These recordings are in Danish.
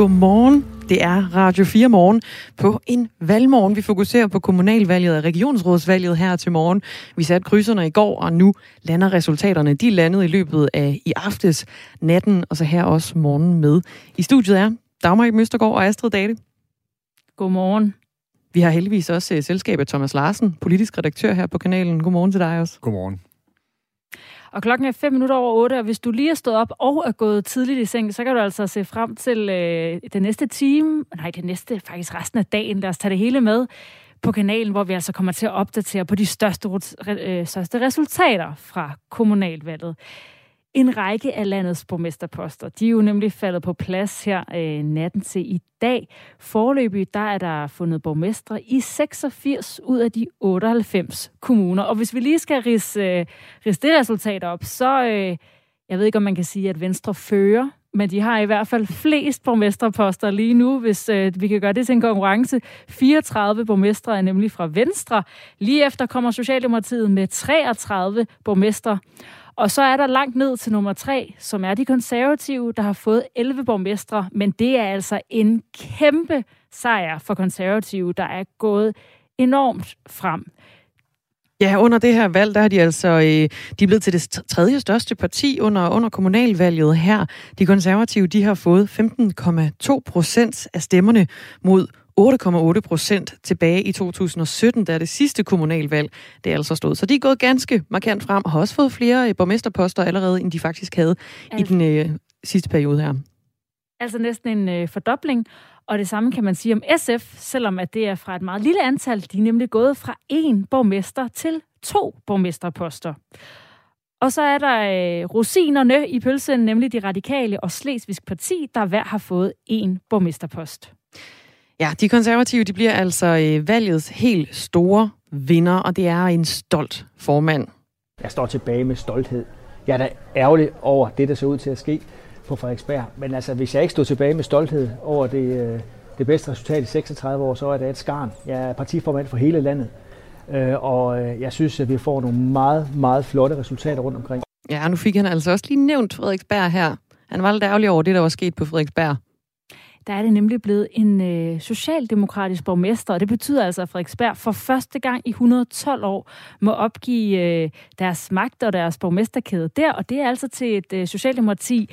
Godmorgen. Det er Radio 4 morgen på en valgmorgen. Vi fokuserer på kommunalvalget og regionsrådsvalget her til morgen. Vi satte krydserne i går, og nu lander resultaterne. De landede i løbet af i aftes, natten, og så her også morgen med. I studiet er Dagmar Møstergaard og Astrid Date. Godmorgen. Vi har heldigvis også uh, selskabet Thomas Larsen, politisk redaktør her på kanalen. Godmorgen til dig også. Godmorgen. Og klokken er 5 minutter over 8, og hvis du lige er stået op og er gået tidligt i seng, så kan du altså se frem til øh, den næste time, nej, det næste faktisk resten af dagen. Lad os tage det hele med på kanalen, hvor vi altså kommer til at opdatere på de største, øh, største resultater fra kommunalvalget en række af landets borgmesterposter. De er jo nemlig faldet på plads her øh, natten til i dag. Forløbig der er der fundet borgmestre i 86 ud af de 98 kommuner. Og hvis vi lige skal rise, øh, rise det resultat op, så øh, jeg ved ikke, om man kan sige, at Venstre fører, men de har i hvert fald flest borgmesterposter lige nu, hvis øh, vi kan gøre det til en konkurrence. 34 borgmestre er nemlig fra Venstre. Lige efter kommer Socialdemokratiet med 33 borgmestre. Og så er der langt ned til nummer tre, som er de konservative, der har fået 11 borgmestre, men det er altså en kæmpe sejr for konservative, der er gået enormt frem. Ja, under det her valg, der er de altså øh, de er blevet til det tredje største parti under, under kommunalvalget her. De konservative, de har fået 15,2 procent af stemmerne mod 8,8 procent tilbage i 2017, da det sidste kommunalvalg det altså stod. Så de er gået ganske markant frem og har også fået flere øh, borgmesterposter allerede, end de faktisk havde altså, i den øh, sidste periode her. Altså næsten en øh, fordobling. Og det samme kan man sige om SF, selvom at det er fra et meget lille antal. De er nemlig gået fra én borgmester til to borgmesterposter. Og så er der øh, rosinerne i pølsen, nemlig de radikale og Slesvigsk Parti, der hver har fået én borgmesterpost. Ja, de konservative de bliver altså øh, valgets helt store vinder, og det er en stolt formand. Jeg står tilbage med stolthed. Jeg er da ærgerlig over det, der ser ud til at ske på Frederiksberg. Men altså, hvis jeg ikke stod tilbage med stolthed over det, øh, det bedste resultat i 36 år, så er det et skarn. Jeg er partiformand for hele landet. Øh, og øh, jeg synes, at vi får nogle meget, meget flotte resultater rundt omkring. Ja, nu fik han altså også lige nævnt Frederiksberg her. Han var lidt ærgerlig over det, der var sket på Frederiksberg der er det nemlig blevet en øh, socialdemokratisk borgmester, og det betyder altså, at Frederiksberg for første gang i 112 år må opgive øh, deres magt og deres borgmesterkæde der, og det er altså til et øh, socialdemokrati,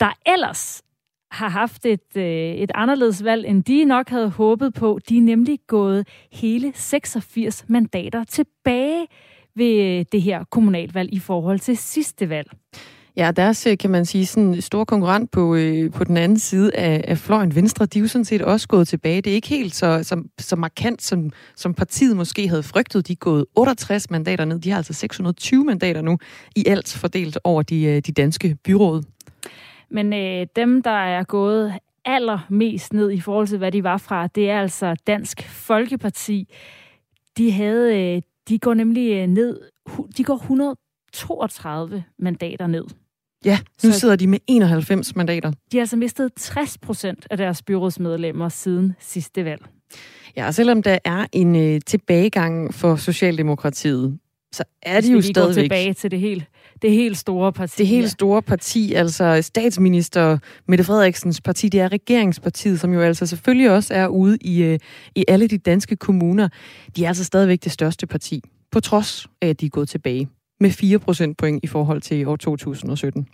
der ellers har haft et, øh, et anderledes valg, end de nok havde håbet på. De er nemlig gået hele 86 mandater tilbage ved øh, det her kommunalvalg i forhold til sidste valg. Ja, deres, øh, kan man sige, sådan stor konkurrent på, øh, på den anden side af, af fløjen venstre, de er jo sådan set også gået tilbage. Det er ikke helt så, så, så markant, som, som partiet måske havde frygtet. De er gået 68 mandater ned. De har altså 620 mandater nu i alt fordelt over de, øh, de danske byråd. Men øh, dem, der er gået allermest ned i forhold til, hvad de var fra, det er altså Dansk Folkeparti. De havde, øh, de går nemlig øh, ned, de går 100 132 mandater ned. Ja, nu så sidder de med 91 mandater. De har altså mistet 60 procent af deres byrådsmedlemmer siden sidste valg. Ja, og selvom der er en øh, tilbagegang for Socialdemokratiet, så er det jo stadigvæk... Gå tilbage til det helt, det helt store parti. Det helt store parti, altså statsminister Mette Frederiksens parti, det er regeringspartiet, som jo altså selvfølgelig også er ude i, øh, i alle de danske kommuner. De er altså stadigvæk det største parti, på trods af, at de er gået tilbage med 4 procentpoint i forhold til år 2017.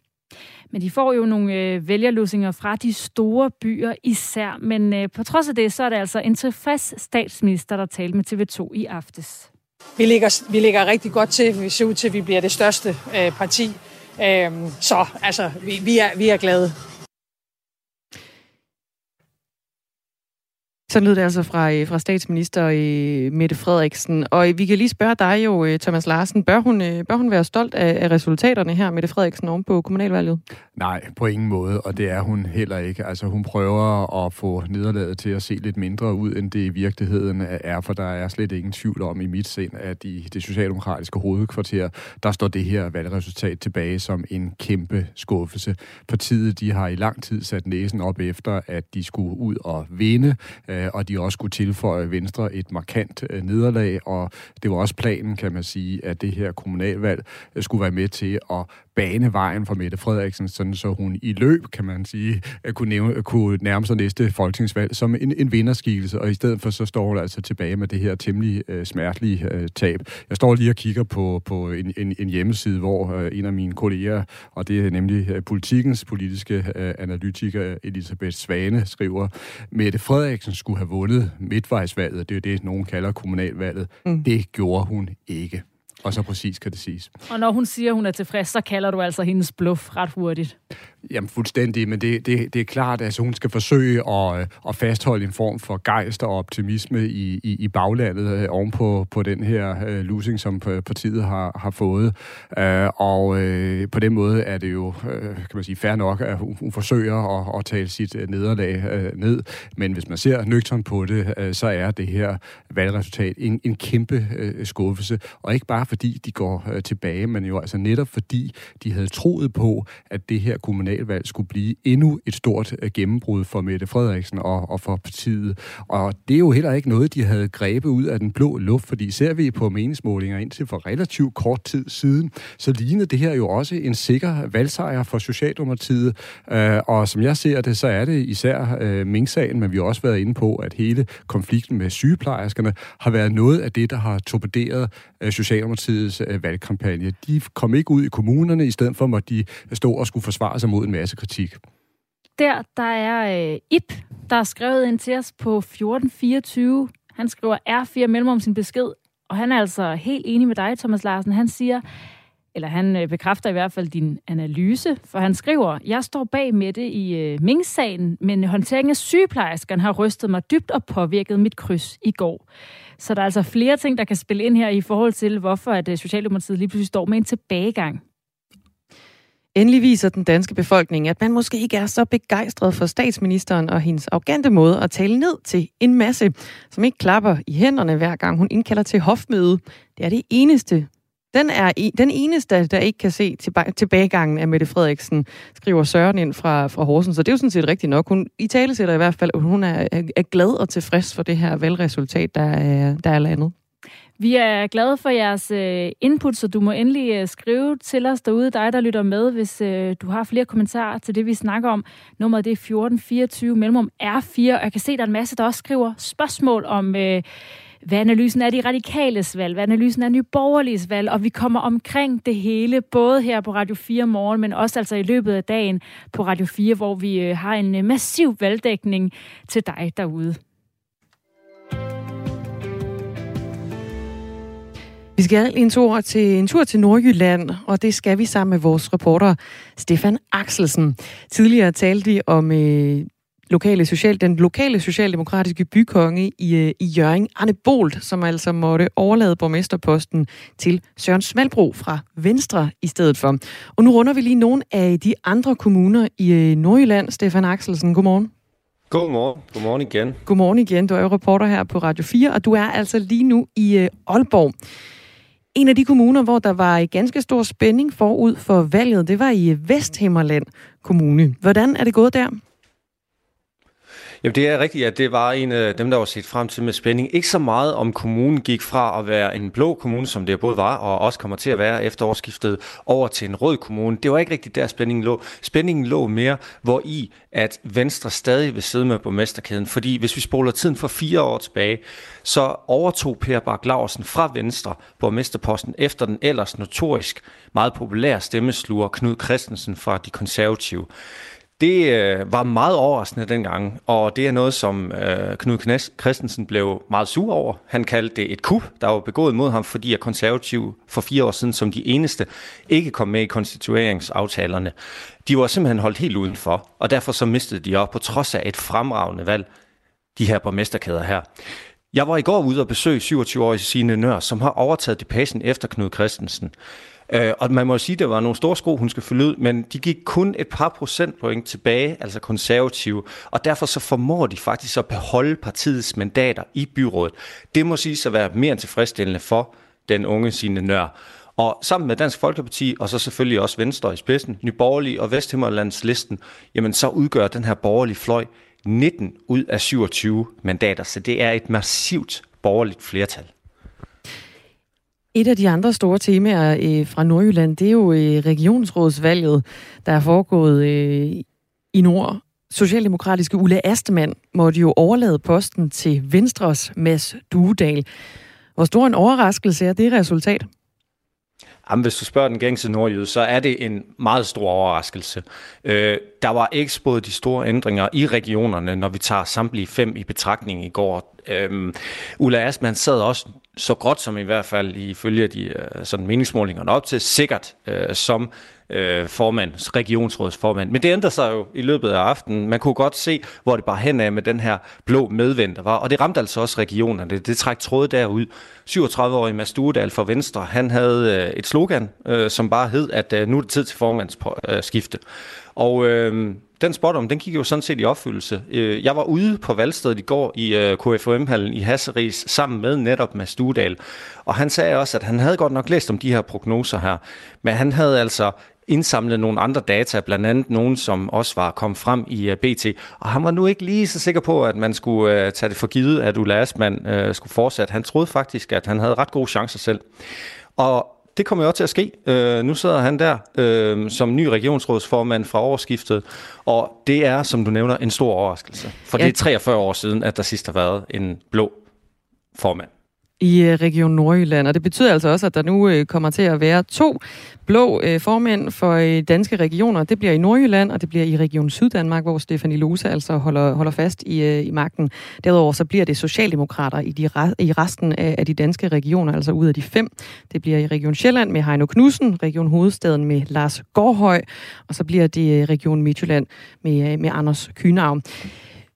Men de får jo nogle øh, vælgerlusinger fra de store byer især. Men øh, på trods af det, så er det altså en tilfreds statsminister, der talte med TV2 i aftes. Vi ligger, vi ligger rigtig godt til. Vi ser ud til, at vi bliver det største øh, parti. Øh, så altså, vi, vi, er, vi er glade. Så lød det altså fra, øh, fra statsminister øh, Mette Frederiksen. Og øh, vi kan lige spørge dig jo, Thomas Larsen. Bør hun, bør hun være stolt af, af resultaterne her, Mette Frederiksen, oven på kommunalvalget? Nej, på ingen måde, og det er hun heller ikke. Altså hun prøver at få nederlaget til at se lidt mindre ud, end det i virkeligheden er, for der er slet ingen tvivl om i mit sind, at i det socialdemokratiske hovedkvarter, der står det her valgresultat tilbage som en kæmpe skuffelse. Partiet, de har i lang tid sat næsen op efter, at de skulle ud og vinde, Øh, og de også skulle tilføje Venstre et markant øh, nederlag, og det var også planen, kan man sige, at det her kommunalvalg øh, skulle være med til at bane vejen for Mette Frederiksen, sådan så hun i løb, kan man sige, kunne, nævne, kunne nærme sig næste folketingsvalg som en, en vinderskikkelse, og i stedet for så står hun altså tilbage med det her temmelig øh, smertelige øh, tab. Jeg står lige og kigger på, på en, en, en hjemmeside, hvor øh, en af mine kolleger, og det er nemlig øh, politikens politiske øh, analytiker Elisabeth Svane, skriver, Mette Frederiksen skulle have vundet midtvejsvalget, det er jo det, nogen kalder kommunalvalget. Mm. Det gjorde hun ikke. Og så præcis kan det siges. Og når hun siger, hun er tilfreds, så kalder du altså hendes bluff ret hurtigt. Jamen fuldstændig, men det, det, det er klart, at altså, hun skal forsøge at, øh, at fastholde en form for gejst og optimisme i, i, i baglandet øh, oven på, på den her øh, losing, som øh, partiet har, har fået. Øh, og øh, på den måde er det jo, øh, kan man sige, fair nok, at hun, hun forsøger at, at tale sit øh, nederlag øh, ned. Men hvis man ser nøgtern på det, øh, så er det her valgresultat en, en kæmpe øh, skuffelse. Og ikke bare fordi de går øh, tilbage, men jo altså netop fordi de havde troet på, at det her kommunal kommunalvalg skulle blive endnu et stort øh, gennembrud for Mette Frederiksen og, og for partiet. Og det er jo heller ikke noget, de havde grebet ud af den blå luft, fordi ser vi på meningsmålinger indtil for relativt kort tid siden, så lignede det her jo også en sikker valgsejr for Socialdemokratiet. Øh, og som jeg ser det, så er det især øh, Mink-sagen, men vi har også været inde på, at hele konflikten med sygeplejerskerne har været noget af det, der har torpederet Socialdemokratiets øh, valgkampagne. De kom ikke ud i kommunerne, i stedet for at de stå og skulle forsvare sig mod en masse kritik. Der, der er øh, Ip, der er skrevet ind til os på 1424. Han skriver R4 mellem om sin besked, og han er altså helt enig med dig, Thomas Larsen. Han siger, eller han øh, bekræfter i hvert fald din analyse, for han skriver, jeg står bag med det i øh, Ming-sagen, men håndteringen af sygeplejerskerne har rystet mig dybt og påvirket mit kryds i går. Så der er altså flere ting, der kan spille ind her i forhold til, hvorfor at øh, Socialdemokratiet lige pludselig står med en tilbagegang. Endelig viser den danske befolkning, at man måske ikke er så begejstret for statsministeren og hendes arrogante måde at tale ned til en masse, som ikke klapper i hænderne hver gang hun indkalder til hofmøde. Det er det eneste. Den er den eneste, der ikke kan se tilbagegangen af Mette Frederiksen, skriver Søren ind fra, fra Horsen. Så det er jo sådan set rigtigt nok. Hun i tale sætter i hvert fald, at hun er, er glad og tilfreds for det her valgresultat, der er, der er landet. Vi er glade for jeres øh, input, så du må endelig øh, skrive til os derude, dig der lytter med, hvis øh, du har flere kommentarer til det, vi snakker om. Nummeret det er 1424 mellemrum R4, og jeg kan se, der er en masse, der også skriver spørgsmål om, hvad analysen er de radikales valg, hvad analysen er nyborgerliges valg, og vi kommer omkring det hele, både her på Radio 4 morgen, men også altså i løbet af dagen på Radio 4, hvor vi øh, har en øh, massiv valgdækning til dig derude. Vi skal en tur til, en tur til Nordjylland, og det skal vi sammen med vores reporter Stefan Axelsen. Tidligere talte vi om øh, lokale social, den lokale socialdemokratiske bykonge i, øh, i Jørgen, Arne Bolt, som altså måtte overlade borgmesterposten til Søren Smalbro fra Venstre i stedet for. Og nu runder vi lige nogle af de andre kommuner i øh, Nordjylland. Stefan Axelsen, godmorgen. Godmorgen. Godmorgen igen. Godmorgen igen. Du er jo reporter her på Radio 4, og du er altså lige nu i øh, Aalborg. En af de kommuner, hvor der var ganske stor spænding forud for valget, det var i Vesthimmerland Kommune. Hvordan er det gået der? Jamen det er rigtigt, at det var en af dem, der var set frem til med spænding. Ikke så meget om kommunen gik fra at være en blå kommune, som det både var, og også kommer til at være efter årsskiftet, over til en rød kommune. Det var ikke rigtigt der spændingen lå. Spændingen lå mere, hvor i at Venstre stadig vil sidde med borgmesterkæden. Fordi hvis vi spoler tiden for fire år tilbage, så overtog Per Bak Larsen fra Venstre borgmesterposten efter den ellers notorisk meget populære stemmesluger Knud Christensen fra De Konservative. Det øh, var meget overraskende dengang, og det er noget, som øh, Knud Christensen blev meget sur over. Han kaldte det et kup, der var begået mod ham, fordi at konservative for fire år siden som de eneste ikke kom med i konstitueringsaftalerne. De var simpelthen holdt helt udenfor, og derfor så mistede de op på trods af et fremragende valg, de her borgmesterkæder her. Jeg var i går ude og besøge 27-årige Signe Nør, som har overtaget depassen efter Knud Christensen. Øh, og man må sige, at det var nogle store sko, hun skal fylde ud, men de gik kun et par procentpoint tilbage, altså konservative, og derfor så formår de faktisk at beholde partiets mandater i byrådet. Det må sige at være mere end tilfredsstillende for den unge sine nør. Og sammen med Dansk Folkeparti, og så selvfølgelig også Venstre i spidsen, Nyborgerlige og Vesthimmerlandslisten, jamen så udgør den her borgerlige fløj 19 ud af 27 mandater, så det er et massivt borgerligt flertal. Et af de andre store temaer øh, fra Nordjylland, det er jo øh, regionsrådsvalget, der er foregået øh, i Nord. Socialdemokratiske Ulla Astemann måtte jo overlade posten til Venstres Mads Duedal. Hvor stor en overraskelse er det resultat? Jamen, hvis du spørger den gængse nordjyde, så er det en meget stor overraskelse. Øh, der var ikke spået de store ændringer i regionerne, når vi tager samtlige fem i betragtning i går. Øh, Ulla Asman sad også så godt som i hvert fald ifølge de øh, sådan meningsmålingerne op til, sikkert øh, som øh, formand, regionsrådsformand. Men det ændrede sig jo i løbet af aftenen. Man kunne godt se, hvor det bare hen af med den her blå medvind, der var. Og det ramte altså også regionerne. Det, det træk tråde derud. 37-årig Mads Stuedal fra Venstre, han havde øh, et slogan, øh, som bare hed, at øh, nu er det tid til formandsskifte. Øh, Og øh, den spot om, den gik jo sådan set i opfyldelse. Øh, jeg var ude på valgstedet i går i øh, KFM-hallen i Hasseris sammen med netop Mads Duedal. Og han sagde også, at han havde godt nok læst om de her prognoser her, men han havde altså indsamlet nogle andre data, blandt andet nogen, som også var kommet frem i uh, øh, BT. Og han var nu ikke lige så sikker på, at man skulle uh, tage det for givet, at Ulla Asman uh, skulle fortsætte. Han troede faktisk, at han havde ret gode chancer selv. Og det kommer jo også til at ske. Uh, nu sidder han der uh, som ny regionsrådsformand fra årsskiftet, og det er, som du nævner, en stor overraskelse. For ja. det er 43 år siden, at der sidst har været en blå formand i øh, Region Nordjylland. Og det betyder altså også, at der nu øh, kommer til at være to blå øh, formænd for danske regioner. Det bliver i Nordjylland, og det bliver i Region Syddanmark, hvor Stefanie Lose altså holder, holder fast i, i magten. Derudover så bliver det socialdemokrater i, de, i resten af, af de danske regioner, altså ud af de fem. Det bliver i Region Sjælland med Heino Knudsen, Region Hovedstaden med Lars Gårdhøj, og så bliver det Region Midtjylland med, med Anders Kynav.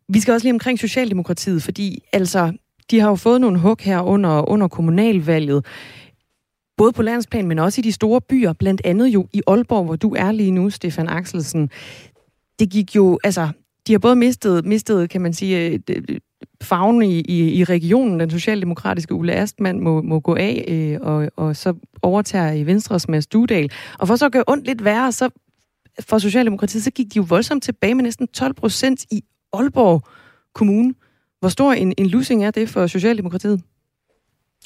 Vi skal også lige omkring Socialdemokratiet, fordi altså de har jo fået nogle hug her under, under kommunalvalget. Både på landsplan, men også i de store byer, blandt andet jo i Aalborg, hvor du er lige nu, Stefan Axelsen. Det gik jo, altså, de har både mistet, mistet kan man sige, øh, farven i, i, i regionen. Den socialdemokratiske Ulle Astmann må, må gå af, øh, og, og så overtager i Venstres Mads Dudal. Og for så at gøre ondt lidt værre, så for Socialdemokratiet, så gik de jo voldsomt tilbage med næsten 12 procent i Aalborg Kommune. Hvor stor en, en losing er det for Socialdemokratiet?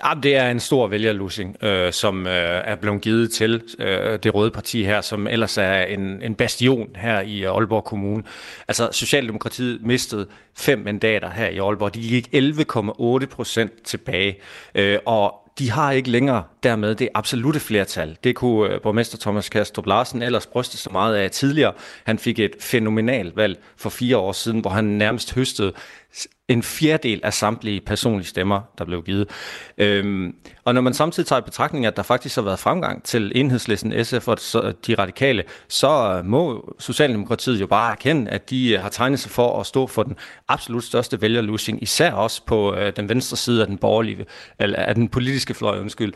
Ja, det er en stor vælgerlussing, øh, som øh, er blevet givet til øh, det røde parti her, som ellers er en, en bastion her i øh, Aalborg Kommune. Altså, Socialdemokratiet mistede fem mandater her i Aalborg. De gik 11,8 procent tilbage, øh, og de har ikke længere dermed det absolute flertal. Det kunne øh, borgmester Thomas Kastrup Larsen ellers bryste så meget af tidligere. Han fik et fænomenalt valg for fire år siden, hvor han nærmest høstede en fjerdedel af samtlige personlige stemmer, der blev givet. Øhm, og når man samtidig tager i betragtning, at der faktisk har været fremgang til enhedslisten, SF og de radikale, så øh, må Socialdemokratiet jo bare erkende, at de øh, har tegnet sig for at stå for den absolut største vælgerlusing, især også på øh, den venstre side af den borgerlige, eller af den politiske fløj, undskyld.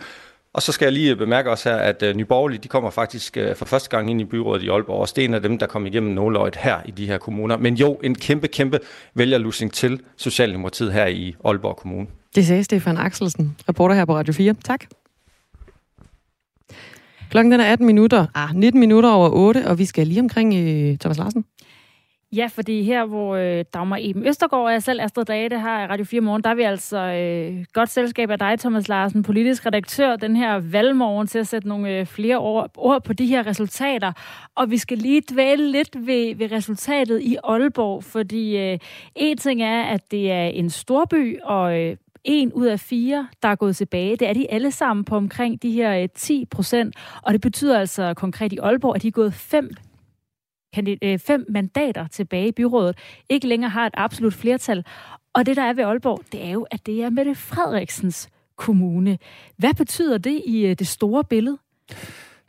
Og så skal jeg lige bemærke også her, at øh, uh, Nyborgerlige, de kommer faktisk øh, for første gang ind i byrådet i Aalborg, og det er en af dem, der kom igennem nåløjet her i de her kommuner. Men jo, en kæmpe, kæmpe vælgerlusning til Socialdemokratiet her i Aalborg Kommune. Det sagde Stefan Axelsen, reporter her på Radio 4. Tak. Klokken den er 18 minutter, ah, 19 minutter over 8, og vi skal lige omkring øh, Thomas Larsen. Ja, fordi her, hvor øh, Dagmar Eben Østergaard og jeg selv, Astrid Dage, det har Radio 4 Morgen, der er vi altså øh, godt selskab af dig, Thomas Larsen, politisk redaktør, den her valgmorgen til at sætte nogle øh, flere ord, ord på de her resultater. Og vi skal lige dvæle lidt ved, ved resultatet i Aalborg, fordi øh, en ting er, at det er en storby, og øh, en ud af fire, der er gået tilbage. Det er de alle sammen på omkring de her øh, 10 procent. Og det betyder altså konkret i Aalborg, at de er gået fem Øh, fem mandater tilbage i byrådet, ikke længere har et absolut flertal. Og det, der er ved Aalborg, det er jo, at det er Mette Frederiksens kommune. Hvad betyder det i øh, det store billede?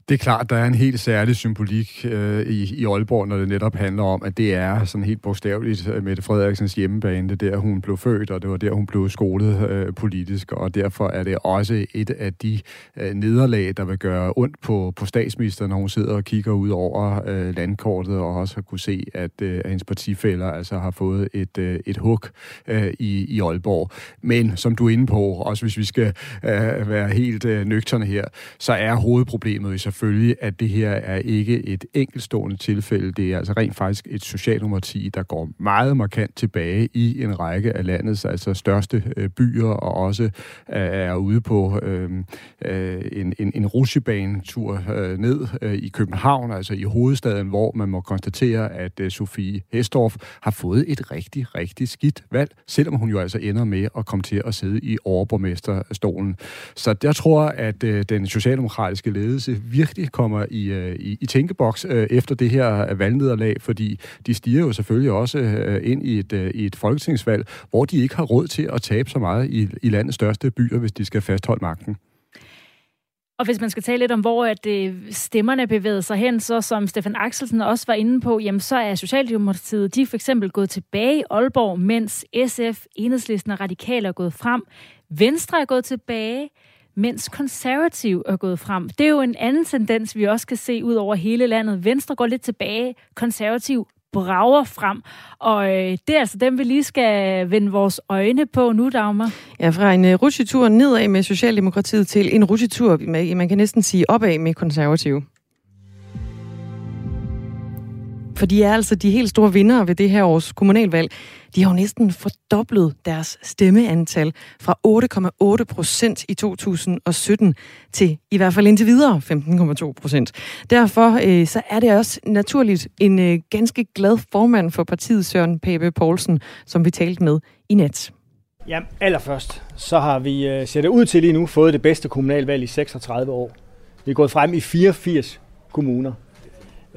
Det er klart, der er en helt særlig symbolik øh, i, i Aalborg, når det netop handler om, at det er sådan helt bogstaveligt øh, Mette Frederiksens hjemmebane. Det der, hun blev født, og det var der, hun blev skolet øh, politisk, og derfor er det også et af de øh, nederlag, der vil gøre ondt på, på statsministeren, når hun sidder og kigger ud over øh, landkortet, og også har kunne se, at, øh, at hendes partifælder altså har fået et, øh, et hug øh, i, i Aalborg. Men som du er inde på, også hvis vi skal øh, være helt øh, nøgterne her, så er hovedproblemet i selvfølgelig, at det her er ikke et enkeltstående tilfælde. Det er altså rent faktisk et socialdemokrati, der går meget markant tilbage i en række af landets altså største øh, byer, og også øh, er ude på øh, øh en, en, en rusjebanetur øh, ned øh, i København, altså i hovedstaden, hvor man må konstatere, at øh, Sofie Hestorf har fået et rigtig, rigtig skidt valg, selvom hun jo altså ender med at komme til at sidde i overborgmesterstolen. Så jeg tror, at øh, den socialdemokratiske ledelse virkelig kommer i, øh, i, i tænkeboks øh, efter det her valgnederlag, fordi de stiger jo selvfølgelig også øh, ind i et, øh, i et folketingsvalg, hvor de ikke har råd til at tabe så meget i, i landets største byer, hvis de skal fastholde magten. Og hvis man skal tale lidt om, hvor at øh, stemmerne bevæger sig hen, så som Stefan Axelsen også var inde på, jamen så er Socialdemokratiet, de er for eksempel gået tilbage i Aalborg, mens SF, Enhedslisten og Radikale er gået frem. Venstre er gået tilbage, mens konservativ er gået frem. Det er jo en anden tendens, vi også kan se ud over hele landet. Venstre går lidt tilbage, konservativ brager frem. Og øh, det er altså dem, vi lige skal vende vores øjne på nu, Dagmar. Ja, fra en uh, rutsjetur nedad med Socialdemokratiet til en rutsjetur, med, man kan næsten sige opad med konservative. For de er altså de helt store vinder ved det her års kommunalvalg. De har jo næsten fordoblet deres stemmeantal fra 8,8 procent i 2017 til i hvert fald indtil videre 15,2 procent. Derfor øh, så er det også naturligt en øh, ganske glad formand for partiet, Søren Pape Poulsen, som vi talte med i nat. Ja, allerførst, så har vi, øh, ser det ud til lige nu, fået det bedste kommunalvalg i 36 år. Vi er gået frem i 84 kommuner.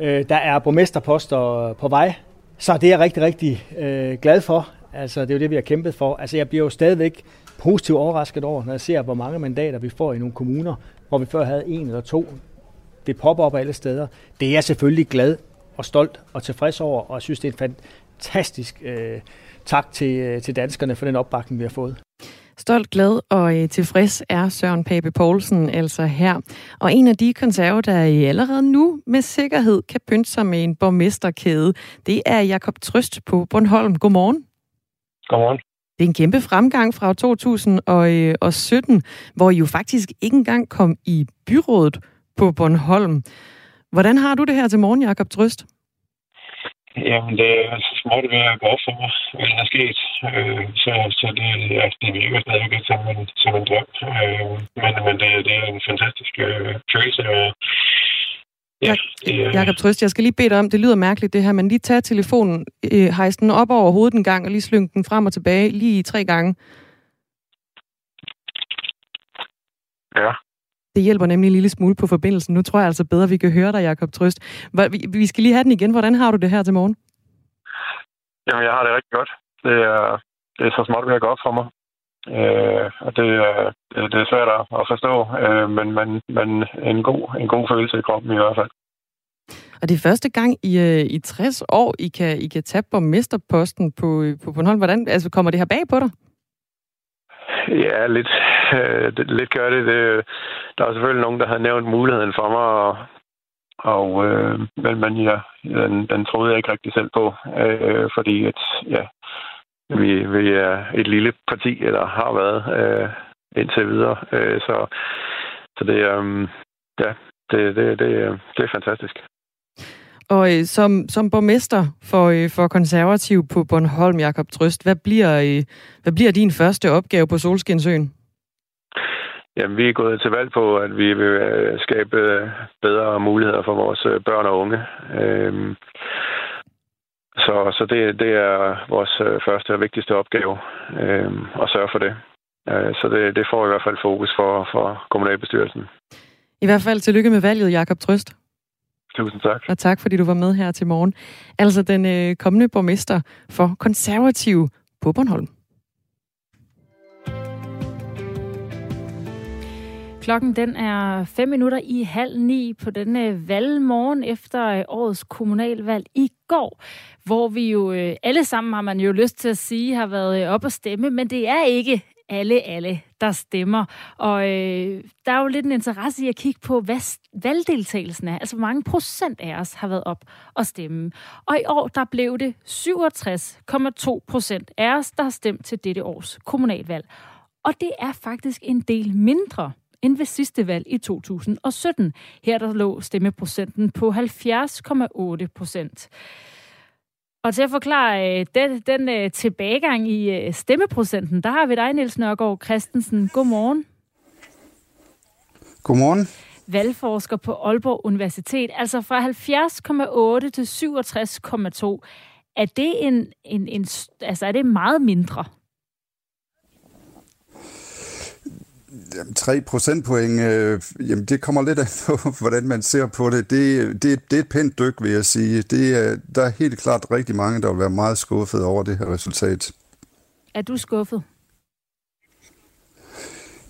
Øh, der er borgmesterposter på vej, så det er jeg rigtig, rigtig øh, glad for. Altså, det er jo det, vi har kæmpet for. Altså, jeg bliver jo stadigvæk positivt overrasket over, når jeg ser, hvor mange mandater vi får i nogle kommuner, hvor vi før havde en eller to. Det popper op alle steder. Det er jeg selvfølgelig glad og stolt og tilfreds over, og jeg synes, det er en fantastisk øh, tak til, øh, til danskerne for den opbakning, vi har fået. Stolt, glad og øh, tilfreds er Søren Pape Poulsen altså her. Og en af de konserver, der allerede nu med sikkerhed kan pynte sig med en borgmesterkæde, det er Jakob Trøst på Bornholm. Godmorgen. Godmorgen. Det er en kæmpe fremgang fra 2017, hvor I jo faktisk ikke engang kom i byrådet på Bornholm. Hvordan har du det her til morgen, Jakob Trøst? Jamen, det er så småt ved at gå op for mig, hvad der er sket. Øh, så, så det, ja, det virker stadigvæk som en, som en drøm. Øh, men men det, det er en fantastisk øh, følelse. Og, ja, det, Jakob Trøst, jeg skal lige bede dig om, det lyder mærkeligt det her, men lige tage telefonen, øh, hejse den op over hovedet en gang, og lige slynge den frem og tilbage lige tre gange. Ja. Det hjælper nemlig en lille smule på forbindelsen. Nu tror jeg altså bedre, vi kan høre dig, Jakob Trøst. Vi skal lige have den igen. Hvordan har du det her til morgen? Jamen, jeg har det rigtig godt. Det er, det er så småt ved at gå op for mig. Øh, og det, det, det er svært at forstå, øh, men, men, men en, god, en god følelse i kroppen i hvert fald. Og det er første gang i, øh, i 60 år, I kan, I kan tage borgmesterposten på, på Bornholm. Hvordan altså, kommer det her bag på dig? Ja, lidt, øh, lidt gør det. det. Der er selvfølgelig nogen, der har nævnt muligheden for mig, og, og øh, men, men ja, den, den troede jeg ikke rigtig selv på, øh, fordi at, ja, vi, vi er et lille parti, eller har været øh, indtil videre. Øh, så, så det, øh, ja, det, det, det, det er fantastisk. Og øh, som, som borgmester for, øh, for konservativ på Bornholm, Jakob Trøst, hvad bliver, øh, hvad bliver din første opgave på Solskinsøen? Jamen, vi er gået til valg på, at vi vil øh, skabe bedre muligheder for vores øh, børn og unge. Øhm, så så det, det er vores øh, første og vigtigste opgave øhm, at sørge for det. Så det, det får i hvert fald fokus for, for kommunalbestyrelsen. I hvert fald tillykke med valget, Jakob Trøst. Tusind tak. Og tak, fordi du var med her til morgen. Altså den øh, kommende borgmester for konservativ på Bornholm. Klokken den er fem minutter i halv ni på denne valgmorgen efter øh, årets kommunalvalg i går, hvor vi jo øh, alle sammen, har man jo lyst til at sige, har været op at stemme, men det er ikke alle, alle, der stemmer. Og øh, der er jo lidt en interesse i at kigge på, hvad valgdeltagelsen er. Altså, hvor mange procent af os har været op og stemme. Og i år, der blev det 67,2 procent af os, der har stemt til dette års kommunalvalg. Og det er faktisk en del mindre end ved sidste valg i 2017. Her der lå stemmeprocenten på 70,8 procent. Og til at forklare øh, den, den øh, tilbagegang i øh, stemmeprocenten, der har vi dig, Niels Nørgaard Christensen. Godmorgen. Godmorgen. Valgforsker på Aalborg Universitet, altså fra 70,8 til 67,2. Er det en, en, en, altså er det meget mindre? 3 procentpoint, øh, jamen det kommer lidt af på, hvordan man ser på det. Det, det, det er et pænt dyk, vil jeg sige. Det, er, der er helt klart rigtig mange, der vil være meget skuffet over det her resultat. Er du skuffet?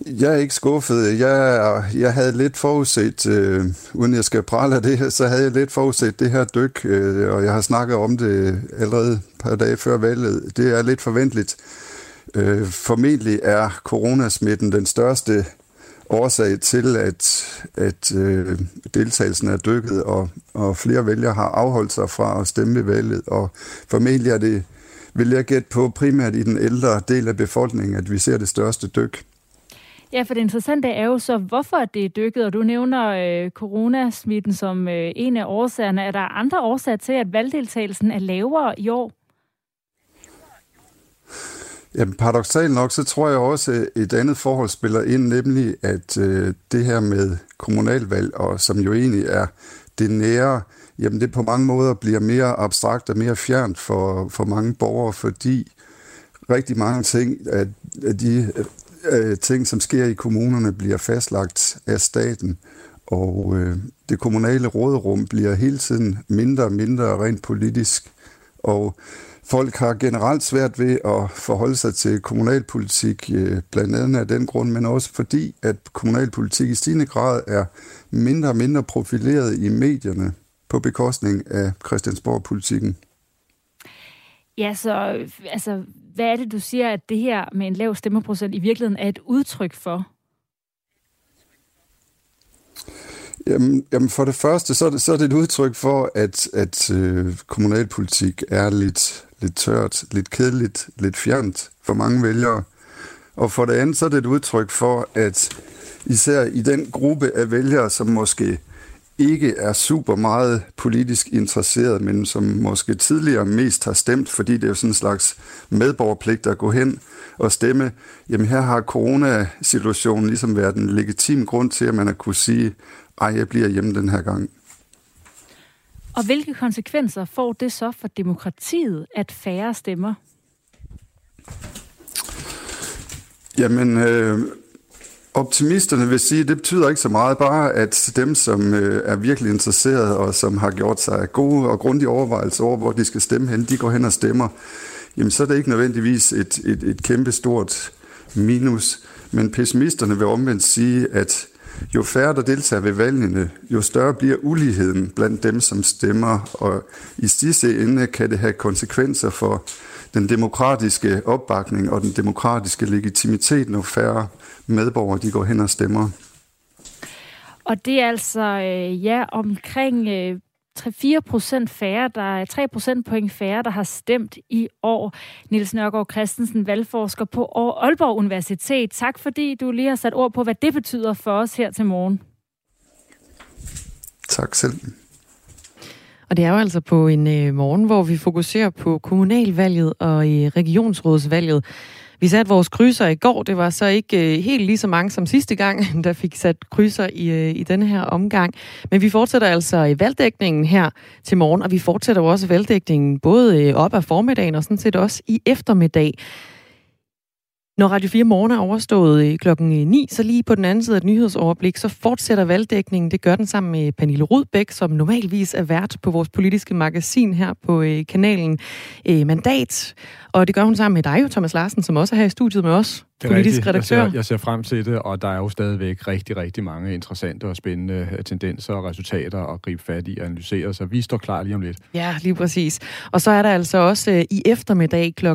Jeg er ikke skuffet. Jeg, jeg havde lidt forudset, øh, uden jeg skal prale af det, så havde jeg lidt forudset det her dyk, øh, og jeg har snakket om det allerede et par dage før valget. Det er lidt forventeligt. Øh, formentlig er coronasmitten den største årsag til, at, at øh, deltagelsen er dykket, og, og flere vælgere har afholdt sig fra at stemme ved valget. Og formentlig er det, vil jeg gætte på, primært i den ældre del af befolkningen, at vi ser det største dyk. Ja, for det interessante er jo så, hvorfor det er dykket, og du nævner øh, coronasmitten som øh, en af årsagerne. Er der andre årsager til, at valgdeltagelsen er lavere i år? Jamen, paradoxalt nok, så tror jeg også, at et andet forhold spiller ind, nemlig at øh, det her med kommunalvalg, og som jo egentlig er det nære, jamen det på mange måder bliver mere abstrakt og mere fjernt for, for mange borgere, fordi rigtig mange ting af, af de øh, ting, som sker i kommunerne, bliver fastlagt af staten, og øh, det kommunale råderum bliver hele tiden mindre og mindre rent politisk, og folk har generelt svært ved at forholde sig til kommunalpolitik, øh, blandt andet af den grund, men også fordi, at kommunalpolitik i stigende grad er mindre og mindre profileret i medierne på bekostning af Christiansborg-politikken. Ja, så altså, hvad er det, du siger, at det her med en lav stemmeprocent i virkeligheden er et udtryk for? Jamen, jamen for det første, så er det, så er det et udtryk for, at, at øh, kommunalpolitik er lidt, lidt tørt, lidt kedeligt, lidt fjernt for mange vælgere. Og for det andet, så er det et udtryk for, at især i den gruppe af vælgere, som måske ikke er super meget politisk interesseret, men som måske tidligere mest har stemt, fordi det er sådan en slags medborgerpligt at gå hen og stemme. Jamen her har coronasituationen ligesom været en legitim grund til, at man har kunne sige, ej, jeg bliver hjemme den her gang. Og hvilke konsekvenser får det så for demokratiet, at færre stemmer? Jamen, øh, optimisterne vil sige, at det betyder ikke så meget, bare at dem, som øh, er virkelig interesserede og som har gjort sig gode og grundige overvejelser over, hvor de skal stemme hen, de går hen og stemmer. Jamen, så er det ikke nødvendigvis et, et, et kæmpe stort minus. Men pessimisterne vil omvendt sige, at jo færre der deltager ved valgene, jo større bliver uligheden blandt dem, som stemmer. Og i sidste ende kan det have konsekvenser for den demokratiske opbakning og den demokratiske legitimitet, når færre medborgere de går hen og stemmer. Og det er altså øh, ja, omkring øh, 3-4 procent færre, der er 3 procentpoint færre, der har stemt i år. Niels Nørgaard Christensen, valgforsker på Aalborg Universitet. Tak fordi du lige har sat ord på, hvad det betyder for os her til morgen. Tak selv. Og det er jo altså på en øh, morgen, hvor vi fokuserer på kommunalvalget og i regionsrådsvalget. Vi satte vores krydser i går. Det var så ikke øh, helt lige så mange som sidste gang, der fik sat krydser i, øh, i denne her omgang. Men vi fortsætter altså i valgdækningen her til morgen, og vi fortsætter jo også valgdækningen både øh, op af formiddagen og sådan set også i eftermiddag. Når Radio 4 morgen er overstået øh, klokken øh, 9, så lige på den anden side af et nyhedsoverblik, så fortsætter valgdækningen. Det gør den sammen med Pernille Rudbæk, som normalvis er vært på vores politiske magasin her på øh, kanalen Mandat. Og det gør hun sammen med dig Thomas Larsen, som også er her i studiet med os det er politisk rigtigt. redaktør. Jeg ser, jeg ser frem til det, og der er jo stadigvæk rigtig, rigtig mange interessante og spændende øh, tendenser og resultater at gribe fat i og analysere, så vi står klar lige om lidt. Ja, lige præcis. Og så er der altså også uh, i eftermiddag kl. 15.05,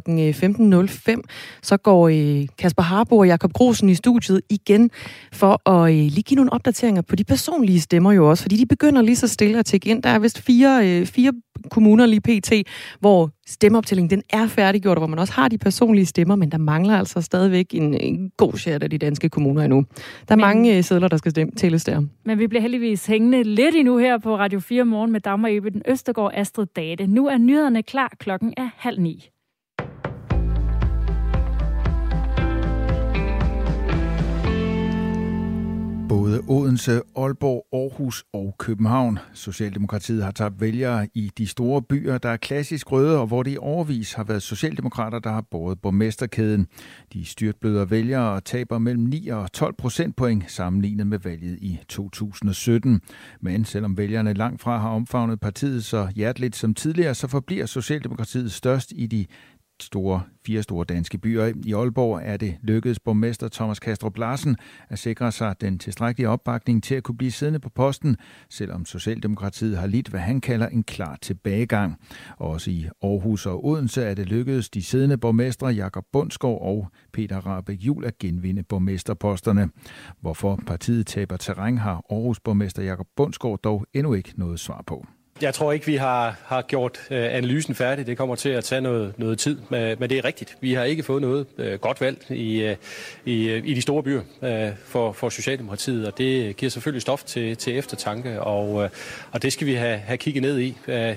øh, så går uh, Kasper Harbo og Jakob Grosen i studiet igen for at uh, lige give nogle opdateringer på de personlige stemmer jo også, fordi de begynder lige så stille at tække ind. Der er vist fire, uh, fire kommuner lige pt., hvor stemmeoptællingen, den er færdiggjort, og hvor man også har de personlige stemmer, men der mangler altså stadigvæk en, en god chat af de danske kommuner endnu. Der er men, mange øh, sædler, der skal stemme, tælles der. Men vi bliver heldigvis hængende lidt endnu her på Radio 4 morgen med Dagmar Eben Østergaard Astrid Date. Nu er nyhederne klar. Klokken er halv ni. Både Odense, Aalborg, Aarhus og København. Socialdemokratiet har tabt vælgere i de store byer, der er klassisk røde, og hvor det i overvis har været socialdemokrater, der har båret borgmesterkæden. De styrtbløder vælgere og taber mellem 9 og 12 procentpoint sammenlignet med valget i 2017. Men selvom vælgerne langt fra har omfavnet partiet så hjerteligt som tidligere, så forbliver Socialdemokratiet størst i de store, fire store danske byer. I Aalborg er det lykkedes borgmester Thomas Kastrup Larsen at sikre sig den tilstrækkelige opbakning til at kunne blive siddende på posten, selvom Socialdemokratiet har lidt, hvad han kalder en klar tilbagegang. Også i Aarhus og Odense er det lykkedes de siddende borgmestre Jakob Bundsgaard og Peter Rabeck Jul at genvinde borgmesterposterne. Hvorfor partiet taber terræn har Aarhus borgmester Jakob Bundsgaard dog endnu ikke noget svar på. Jeg tror ikke, vi har, har gjort øh, analysen færdig. Det kommer til at tage noget, noget tid, men, men det er rigtigt. Vi har ikke fået noget øh, godt valg i, øh, i, øh, i de store byer øh, for, for Socialdemokratiet, og det giver selvfølgelig stof til, til eftertanke, og, øh, og det skal vi have, have kigget ned i. Øh.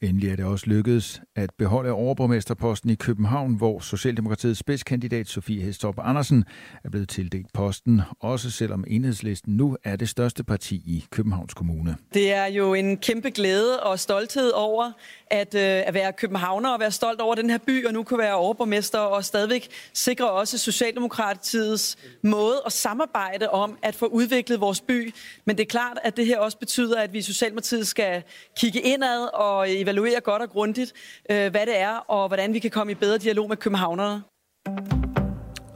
Endelig er det også lykkedes at beholde overborgmesterposten i København, hvor Socialdemokratiets spidskandidat Sofie Hestorp Andersen er blevet tildelt posten, også selvom enhedslisten nu er det største parti i Københavns Kommune. Det er jo en kæmpe glæde og stolthed over at, øh, at være københavner og være stolt over den her by, og nu kunne være overborgmester og stadigvæk sikre også Socialdemokratiets måde at samarbejde om at få udviklet vores by. Men det er klart, at det her også betyder, at vi i Socialdemokratiet skal kigge indad og evaluere godt og grundigt, øh, hvad det er, og hvordan vi kan komme i bedre dialog med københavnerne.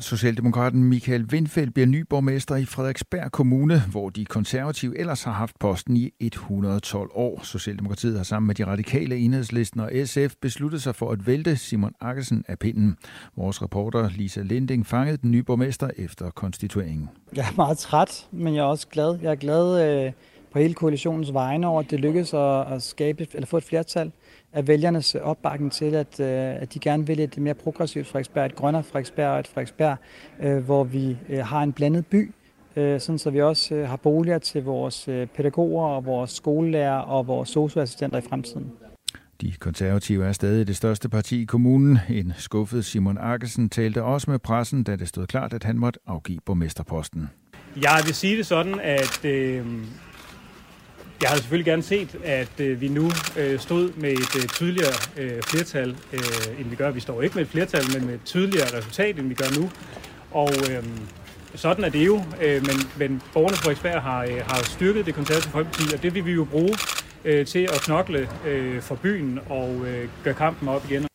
Socialdemokraten Michael Windfeldt bliver ny borgmester i Frederiksberg Kommune, hvor de konservative ellers har haft posten i 112 år. Socialdemokratiet har sammen med de radikale enhedslisten og SF besluttet sig for at vælte Simon Akkersen af pinden. Vores reporter Lisa Linding fangede den nye borgmester efter konstitueringen. Jeg er meget træt, men jeg er også glad. Jeg er glad øh, på hele koalitionens vegne over, at det lykkedes at, at skabe eller få et flertal af vælgernes opbakning til, at, øh, at de gerne vil et mere progressivt Frederiksberg, et grønnere Frederiksberg og et Frederiksberg, øh, hvor vi øh, har en blandet by, sådan så vi også har boliger til vores pædagoger og vores skolelærer og vores socioassistenter i fremtiden. De konservative er stadig det største parti i kommunen. En skuffet Simon Akkesen talte også med pressen, da det stod klart, at han måtte afgive borgmesterposten. Jeg vil sige det sådan, at øh, jeg havde selvfølgelig gerne set, at øh, vi nu øh, stod med et øh, tydeligere øh, flertal, øh, end vi gør. Vi står ikke med et flertal, men med et tydeligere resultat, end vi gør nu. Og øh, sådan er det jo. Øh, men, men borgerne på Frederiksberg har, øh, har styrket det konservative folkeparti, og det vil vi jo bruge øh, til at knokle øh, for byen og øh, gøre kampen op igen.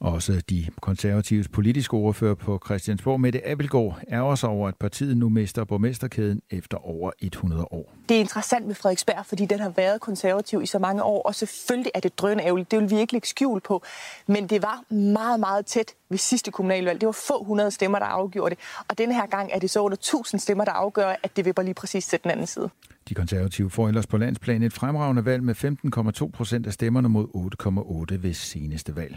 Også de konservatives politiske ordfører på Christiansborg, Mette Abelgaard, ærger sig over, at partiet nu mister borgmesterkæden efter over 100 år. Det er interessant med Frederiksberg, fordi den har været konservativ i så mange år, og selvfølgelig er det drønende ærgerligt. Det vil vi ikke lægge skjul på. Men det var meget, meget tæt ved sidste kommunalvalg. Det var få hundrede stemmer, der afgjorde det. Og denne her gang er det så under 1000 stemmer, der afgør, at det vipper lige præcis til den anden side. De konservative får ellers på landsplan et fremragende valg med 15,2 procent af stemmerne mod 8,8 ved seneste valg.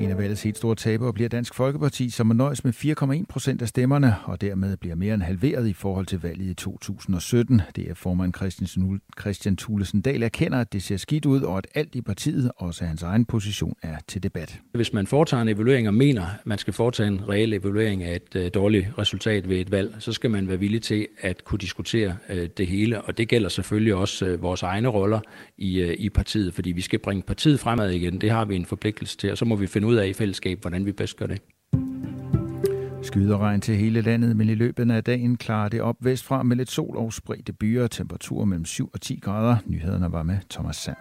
En af valgets helt store tabere bliver Dansk Folkeparti, som er nøjes med 4,1 procent af stemmerne, og dermed bliver mere end halveret i forhold til valget i 2017. Det er formand Christian, Christian Thulesen Dahl erkender, at det ser skidt ud, og at alt i partiet, også hans egen position, er til debat. Hvis man foretager en evaluering og mener, at man skal foretage en reel evaluering af et øh, dårligt resultat ved et valg, så skal man være villig til at kunne diskutere øh, det hele, og det gælder selvfølgelig også øh, vores egne roller i, i partiet, fordi vi skal bringe partiet fremad igen. Det har vi en forpligtelse til, og så må vi finde finde ud af i fællesskab, hvordan vi bedst gør det. Skyderegn til hele landet, men i løbet af dagen klarer det op vestfra med lidt sol og spredte byer. Temperaturer mellem 7 og 10 grader. Nyhederne var med Thomas Sand.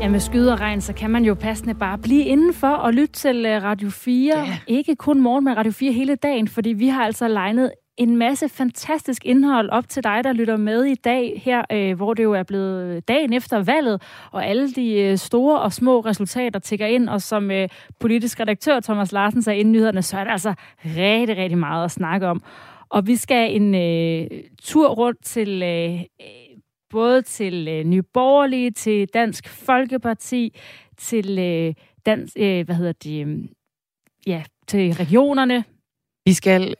Ja, med skyde og regn, så kan man jo passende bare blive indenfor og lytte til øh, Radio 4. Ja. Ikke kun morgen, men Radio 4 hele dagen, fordi vi har altså legnet en masse fantastisk indhold op til dig, der lytter med i dag her, øh, hvor det jo er blevet dagen efter valget, og alle de øh, store og små resultater tigger ind, og som øh, politisk redaktør Thomas Larsen sagde inden nyhederne, så er der altså rigtig, rigtig meget at snakke om. Og vi skal en øh, tur rundt til øh, både til øh, Nye Borgerlige, til Dansk Folkeparti, til øh, dansk, øh, hvad hedder det, øh, ja, til regionerne. Vi skal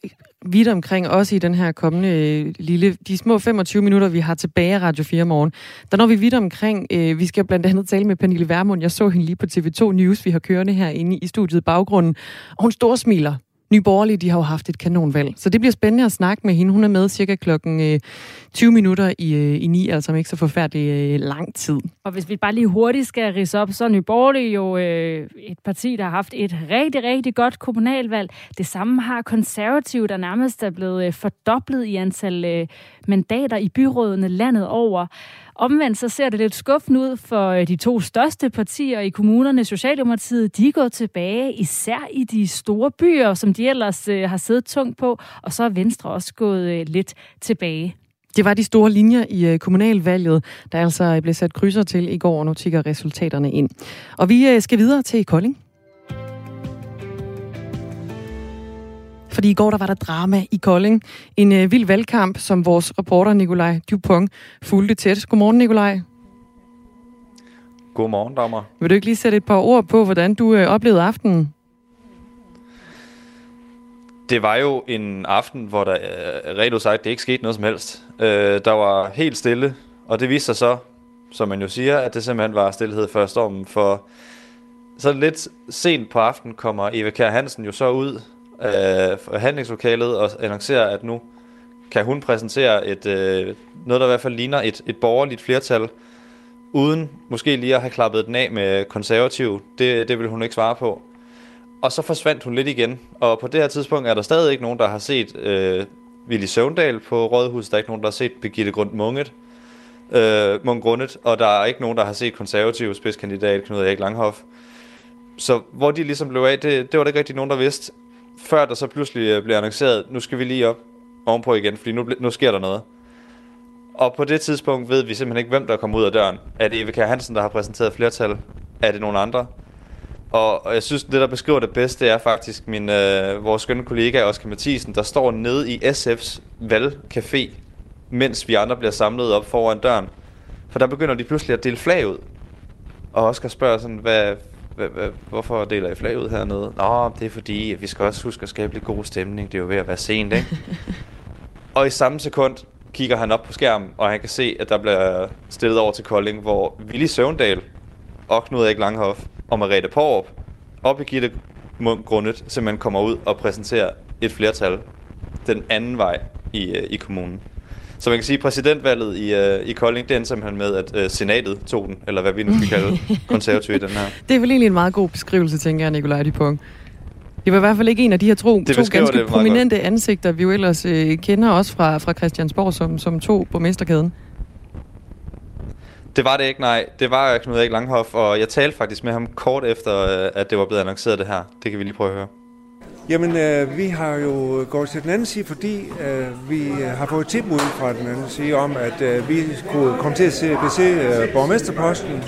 vidt omkring, også i den her kommende øh, lille, de små 25 minutter, vi har tilbage af Radio 4 morgen. Der når vi vidt omkring, øh, vi skal blandt andet tale med Pernille Vermund. Jeg så hende lige på TV2 News, vi har kørende herinde i studiet i baggrunden. Og hun storsmiler Nye Borgerlige, de har jo haft et kanonvalg. Så det bliver spændende at snakke med hende. Hun er med cirka klokken øh, 20 minutter i, øh, i 9, altså om ikke så forfærdelig øh, lang tid. Og hvis vi bare lige hurtigt skal rise op, så er Nye Borgerlige jo øh, et parti, der har haft et rigtig, rigtig godt kommunalvalg. Det samme har konservative, der nærmest er blevet øh, fordoblet i antal øh, mandater i byrådene landet over. Omvendt så ser det lidt skuffende ud for øh, de to største partier i kommunerne. Socialdemokratiet, de går tilbage, især i de store byer, som de ellers øh, har siddet tungt på, og så er Venstre også gået øh, lidt tilbage. Det var de store linjer i kommunalvalget, der altså blev sat krydser til i går, og nu tigger resultaterne ind. Og vi skal videre til Kolding. Fordi i går der var der drama i Kolding. En øh, vild valgkamp, som vores reporter Nikolaj Dupont fulgte tæt. Godmorgen, Nikolaj. Godmorgen, Dagmar. Vil du ikke lige sætte et par ord på, hvordan du øh, oplevede aftenen? Det var jo en aften, hvor der øh, rent sagt det ikke skete noget som helst. Øh, der var helt stille, og det viste sig så, som man jo siger, at det simpelthen var stillhed før stormen, for så lidt sent på aftenen kommer Eva Kjær Hansen jo så ud øh, forhandlingslokalet og annoncerer, at nu kan hun præsentere et, øh, noget, der i hvert fald ligner et, et borgerligt flertal, uden måske lige at have klappet den af med konservativ. Det, det vil hun ikke svare på. Og så forsvandt hun lidt igen, og på det her tidspunkt er der stadig ikke nogen, der har set øh, Willy Søvndal på Rådhuset. Der er ikke nogen, der har set Birgitte Grund Munget, øh, Munk Grundet, og der er ikke nogen, der har set konservativ spidskandidat Knud Erik Langhoff. Så hvor de ligesom blev af, det, det var der ikke rigtig nogen, der vidste før der så pludselig øh, bliver annonceret, nu skal vi lige op ovenpå igen, fordi nu, nu sker der noget. Og på det tidspunkt ved vi simpelthen ikke, hvem der kommer ud af døren. Er det Eva Hansen, der har præsenteret flertal? Er det nogen andre? Og, og jeg synes, det der beskriver det bedste, det er faktisk min, øh, vores skønne kollega Oscar Mathisen, der står nede i SF's valgcafé, mens vi andre bliver samlet op foran døren. For der begynder de pludselig at dele flag ud. Og Oscar spørger sådan, hvad, hvorfor deler I flag ud hernede? Nå, det er fordi, at vi skal også huske at skabe lidt god stemning. Det er jo ved at være sent, ikke? og i samme sekund kigger han op på skærmen, og han kan se, at der bliver stillet over til Kolding, hvor Willy Søvndal og Knud Erik Langhoff og Marete Porup og Birgitte Grundet simpelthen kommer ud og præsenterer et flertal den anden vej i, øh, i kommunen. Så man kan sige, at præsidentvalget i, uh, i Kolding, det endte simpelthen med, at uh, senatet tog den, eller hvad vi nu skal kalde konservativ i den her. Det er vel egentlig en meget god beskrivelse, tænker jeg, Nikolaj Dupont. Det var i hvert fald ikke en af de her to, to ganske prominente godt. ansigter, vi jo ellers øh, kender også fra, fra Christiansborg, som, som to på mesterkæden. Det var det ikke, nej. Det var Knud Erik Langhoff, og jeg talte faktisk med ham kort efter, at det var blevet annonceret det her. Det kan vi lige prøve at høre. Jamen, øh, vi har jo gået til den anden side, fordi øh, vi har fået tilbud fra den anden side om, at øh, vi kunne komme til at se, bese øh, borgmesterposten.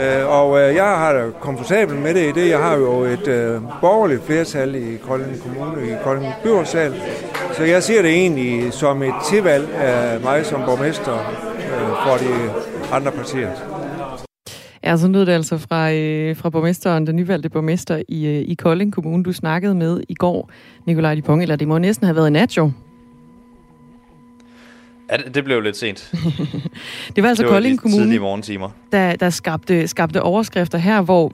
Øh, og øh, jeg har da komfortabel med det i det. Jeg har jo et øh, borgerligt flertal i Kolding Kommune, i Kolding Byrådsal. Så jeg ser det egentlig som et tilvalg af mig som borgmester øh, for de andre partier. Ja, så lød det altså fra, øh, fra borgmesteren, den nyvalgte borgmester i, øh, i Kolding Kommune, du snakkede med i går, Nikolaj Dupont, eller det må næsten have været i nat, jo. Ja, det blev lidt sent. det var altså det var Kolding Kommune, morgentimer. Der, der skabte, skabte overskrifter her, hvor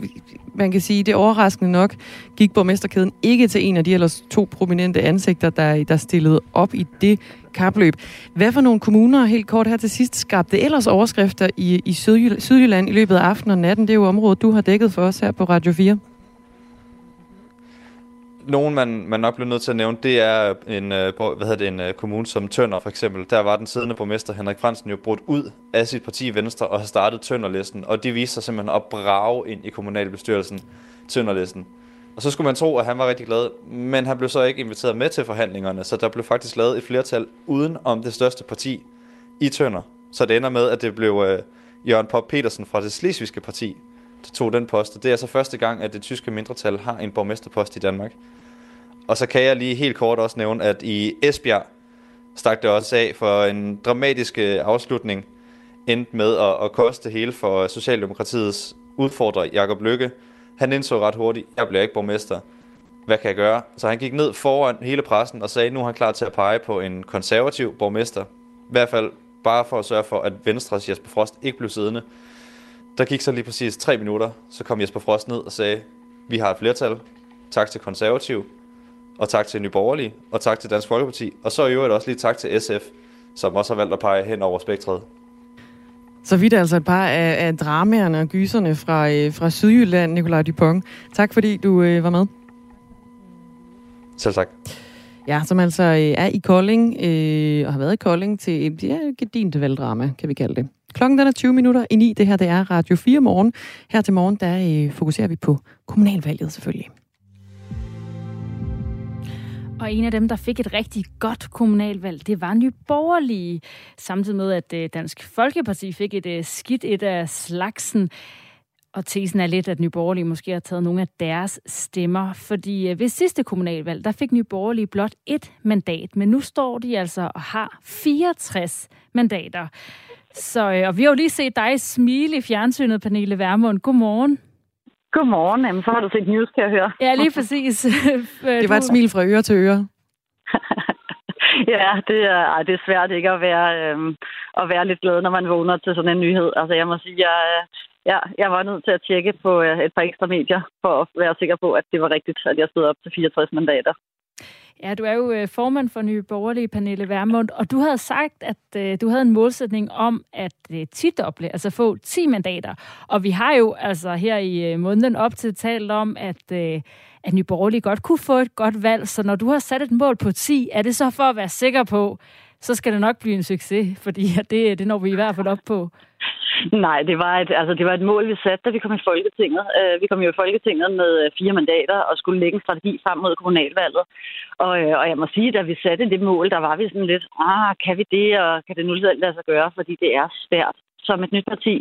man kan sige, det overraskende nok gik borgmesterkæden ikke til en af de ellers to prominente ansigter, der, der stillede op i det kapløb. Hvad for nogle kommuner, helt kort her til sidst, skabte ellers overskrifter i, i Sydjylland i løbet af aftenen og natten? Det er jo området, du har dækket for os her på Radio 4. Nogen, man, man nok bliver nødt til at nævne, det er en, øh, hvad hedder det, en øh, kommune som Tønder for eksempel. Der var den siddende borgmester Henrik Fransen jo brudt ud af sit parti Venstre og har startet Tønderlisten. Og det viste sig simpelthen at brage ind i kommunalbestyrelsen Tønderlisten. Og så skulle man tro, at han var rigtig glad, men han blev så ikke inviteret med til forhandlingerne, så der blev faktisk lavet et flertal uden om det største parti i Tønder. Så det ender med, at det blev øh, Jørgen Pop Petersen fra det slesvigske parti, tog den post. Det er så første gang, at det tyske mindretal har en borgmesterpost i Danmark. Og så kan jeg lige helt kort også nævne, at i Esbjerg, stak det også af for en dramatisk øh, afslutning, endte med at, at koste hele for Socialdemokratiets udfordrer, Jakob Lykke. Han indså ret hurtigt, jeg bliver ikke borgmester. Hvad kan jeg gøre? Så han gik ned foran hele pressen og sagde, nu er han klar til at pege på en konservativ borgmester. I hvert fald bare for at sørge for, at Venstres Jesper Frost ikke blev siddende. Der gik så lige præcis tre minutter, så kom Jesper Frost ned og sagde, vi har et flertal. Tak til konservativ, og tak til Nye Borgerlige, og tak til Dansk Folkeparti, og så i øvrigt også lige tak til SF, som også har valgt at pege hen over spektret. Så vidt altså et par af, af dramaerne og gyserne fra, øh, fra Sydjylland, Nikolaj Dupont. Tak fordi du øh, var med. Selv tak. Ja, som altså øh, er i Kolding, øh, og har været i Kolding til et ja, gedint valgdrama, kan vi kalde det. Klokken den er 20 minutter i 9. Det her det er Radio 4 morgen. Her til morgen, der øh, fokuserer vi på kommunalvalget selvfølgelig. Og en af dem, der fik et rigtig godt kommunalvalg, det var Nye Borgerlige. Samtidig med, at øh, Dansk Folkeparti fik et øh, skidt et af slagsen. Og tesen er lidt, at Nye Borgerlige måske har taget nogle af deres stemmer. Fordi øh, ved sidste kommunalvalg, der fik Nye Borgerlige blot et mandat. Men nu står de altså og har 64 mandater. Så, og vi har jo lige set dig smile i fjernsynet, Pernille Vermund. Godmorgen. Godmorgen. Jamen, så har du set news, kan jeg høre. Ja, lige præcis. det var et smil fra øre til øre. ja, det er, ej, det er svært ikke at være, øhm, at være lidt glad, når man vågner til sådan en nyhed. Altså, jeg må sige, jeg, ja, jeg var nødt til at tjekke på øh, et par ekstra medier, for at være sikker på, at det var rigtigt, at jeg stod op til 64 mandater. Ja, du er jo øh, formand for Nye Borgerlige, Pernille Vermund, og du havde sagt, at øh, du havde en målsætning om at øh, tidoble, altså få 10 mandater. Og vi har jo altså her i øh, måneden op til talt om, at, øh, at Nye Borgerlige godt kunne få et godt valg. Så når du har sat et mål på 10, er det så for at være sikker på, så skal det nok blive en succes, fordi det, øh, det når vi i hvert fald op på. Nej, det var, et, altså, det var et mål, vi satte, da vi kom i Folketinget. Uh, vi kom jo i Folketinget med øh, fire mandater og skulle lægge en strategi frem mod kommunalvalget. Og, uh, og jeg må sige, da vi satte det mål, der var vi sådan lidt, ah, kan vi det, og kan det nu lade sig gøre, fordi det er svært som et nyt parti,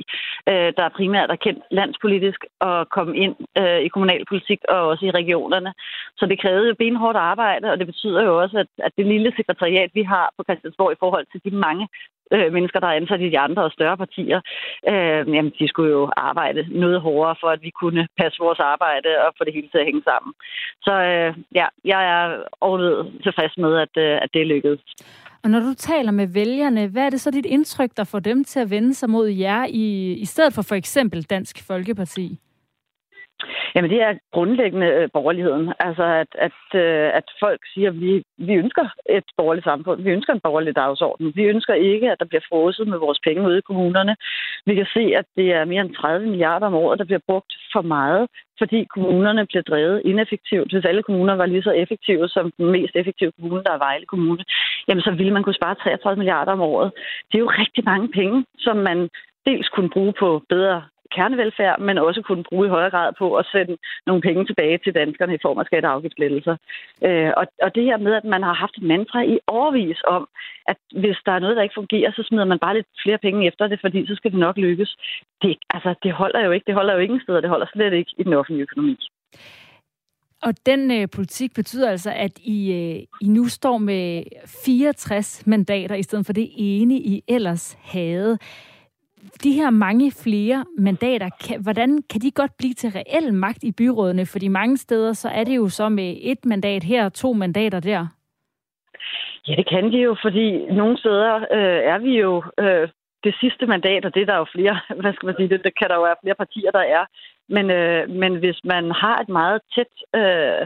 øh, der primært er kendt landspolitisk, og komme ind øh, i kommunalpolitik og også i regionerne. Så det krævede jo benhårdt arbejde, og det betyder jo også, at, at det lille sekretariat, vi har på Christiansborg i forhold til de mange øh, mennesker, der er ansat i de andre og større partier, øh, jamen, de skulle jo arbejde noget hårdere for, at vi kunne passe vores arbejde og få det hele til at hænge sammen. Så øh, ja, jeg er overlevet tilfreds med, at, øh, at det lykkedes. Og når du taler med vælgerne, hvad er det så dit indtryk, der får dem til at vende sig mod jer i, i stedet for for eksempel Dansk Folkeparti? Jamen det er grundlæggende øh, borgerligheden. Altså at, at, øh, at folk siger, at vi, vi ønsker et borgerligt samfund. Vi ønsker en borgerlig dagsorden. Vi ønsker ikke, at der bliver frosset med vores penge ude i kommunerne. Vi kan se, at det er mere end 30 milliarder om året, der bliver brugt for meget, fordi kommunerne bliver drevet ineffektivt. Hvis alle kommuner var lige så effektive som den mest effektive kommune, der er Vejle Kommune, jamen så ville man kunne spare 33 milliarder om året. Det er jo rigtig mange penge, som man dels kunne bruge på bedre kernevelfærd, men også kunne bruge i højere grad på at sende nogle penge tilbage til danskerne i form af skatte- og afgiftslettelser. Øh, og, og det her med, at man har haft et mantra i overvis om, at hvis der er noget, der ikke fungerer, så smider man bare lidt flere penge efter det, fordi så skal det nok lykkes. Det, altså, det holder jo ikke. Det holder jo ingen steder. Det holder slet ikke i den offentlige økonomi. Og den øh, politik betyder altså, at I, øh, I nu står med 64 mandater, i stedet for det ene, I ellers havde de her mange flere mandater, kan, hvordan kan de godt blive til reel magt i byrådene? Fordi mange steder, så er det jo så med et mandat her og to mandater der. Ja, det kan de jo, fordi nogle steder øh, er vi jo øh, det sidste mandat, og det er der jo flere, hvad skal man sige, det, det kan der jo være flere partier, der er. Men, øh, men hvis man har et meget tæt, øh,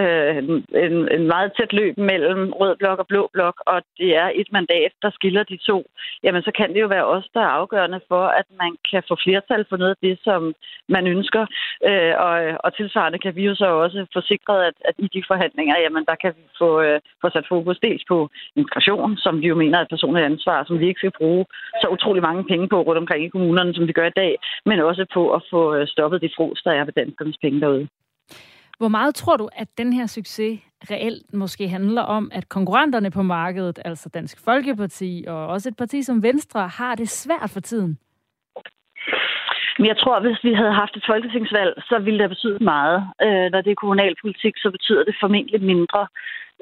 øh, en, en meget tæt løb mellem rød blok og blå blok, og det er et mandat, der skiller de to, jamen så kan det jo være os, der er afgørende for, at man kan få flertal for noget af det, som man ønsker. Øh, og, og tilsvarende kan vi jo så også få sikret, at, at i de forhandlinger, jamen der kan vi få, øh, få sat fokus dels på integration, som vi jo mener er et personligt ansvar, som vi ikke skal bruge så utrolig mange penge på rundt omkring i kommunerne, som vi gør i dag, men også på at få øh, stoppet stoppet det fros, der er ved danskernes penge derude. Hvor meget tror du, at den her succes reelt måske handler om, at konkurrenterne på markedet, altså Dansk Folkeparti og også et parti som Venstre, har det svært for tiden? Men jeg tror, at hvis vi havde haft et folketingsvalg, så ville det betyde meget. Øh, når det er kommunalpolitik, så betyder det formentlig mindre.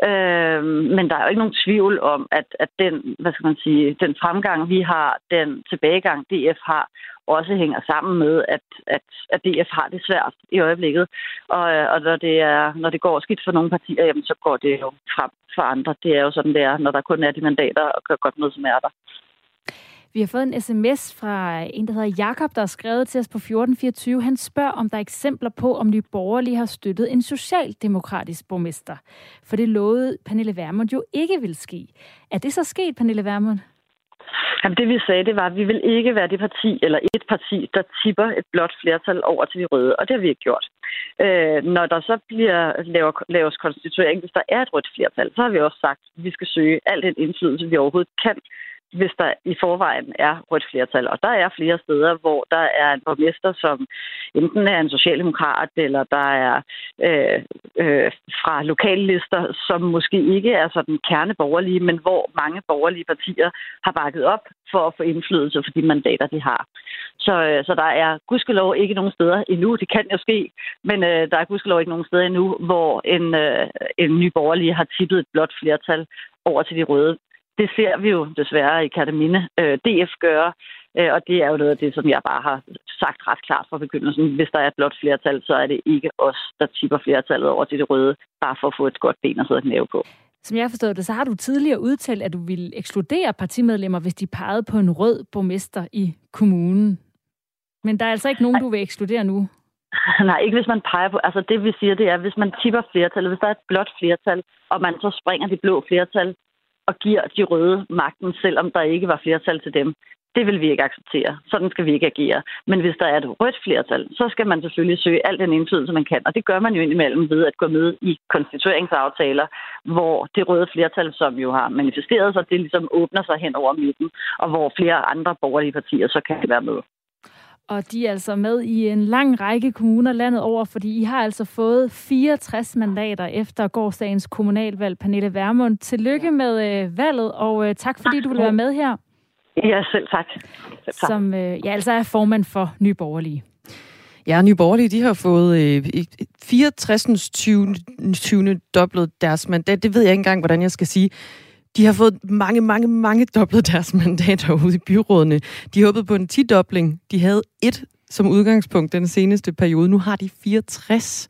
Øh, men der er jo ikke nogen tvivl om, at, at den, hvad skal man sige, den fremgang, vi har, den tilbagegang, DF har, også hænger sammen med, at, at, at DF har det svært i øjeblikket. Og, øh, og når, det er, når det går skidt for nogle partier, jamen, så går det jo frem for andre. Det er jo sådan, det er, når der kun er de mandater og gør godt noget, som er der. Vi har fået en sms fra en, der hedder Jakob, der har skrevet til os på 1424. Han spørger, om der er eksempler på, om Nye Borgerlige har støttet en socialdemokratisk borgmester. For det lovede Pernille Vermund jo ikke vil ske. Er det så sket, Pernille Vermund? Jamen, det vi sagde, det var, at vi vil ikke være det parti, eller et parti, der tipper et blot flertal over til de røde, og det har vi ikke gjort. Øh, når der så bliver laver, laves konstituering, hvis der er et rødt flertal, så har vi også sagt, at vi skal søge al den indflydelse, vi overhovedet kan hvis der i forvejen er rødt flertal. Og der er flere steder, hvor der er en borgmester, som enten er en socialdemokrat, eller der er øh, øh, fra lokallister, som måske ikke er sådan kerneborgerlige, men hvor mange borgerlige partier har bakket op for at få indflydelse for de mandater, de har. Så, øh, så der er gudskelov ikke nogen steder endnu. Det kan jo ske, men øh, der er gudskelov ikke nogen steder endnu, hvor en, øh, en ny borgerlige har tippet et blot flertal over til de røde det ser vi jo desværre i Katamine øh, DF gøre, øh, og det er jo noget af det, som jeg bare har sagt ret klart fra begyndelsen. Hvis der er et blot flertal, så er det ikke os, der tipper flertallet over til det røde, bare for at få et godt ben at sidde og knæve på. Som jeg har forstået det, så har du tidligere udtalt, at du ville ekskludere partimedlemmer, hvis de pegede på en rød borgmester i kommunen. Men der er altså ikke nogen, du vil ekskludere nu? Nej, ikke hvis man peger på... Altså det vi siger, det er, hvis man tipper flertallet, hvis der er et blot flertal, og man så springer det blå flertal og giver de røde magten, selvom der ikke var flertal til dem. Det vil vi ikke acceptere. Sådan skal vi ikke agere. Men hvis der er et rødt flertal, så skal man selvfølgelig søge al den indflydelse, man kan. Og det gør man jo indimellem ved at gå med i konstitueringsaftaler, hvor det røde flertal, som jo har manifesteret sig, det ligesom åbner sig hen over midten, og hvor flere andre borgerlige partier så kan være med. Og de er altså med i en lang række kommuner landet over, fordi I har altså fået 64 mandater efter gårdsdagens kommunalvalg. Pernille Vermund, tillykke med øh, valget, og øh, tak fordi du vil være med her. Ja, selv tak. Selv tak. Som øh, ja, altså er formand for Nye Borgerlige. Ja, Nye Borgerlige, de har fået øh, 64. 20. 20. dobblet deres mandat. Det ved jeg ikke engang, hvordan jeg skal sige. De har fået mange, mange, mange dobblet deres mandater ude i byrådene. De håbede på en 10-dobling. De havde et som udgangspunkt den seneste periode. Nu har de 64.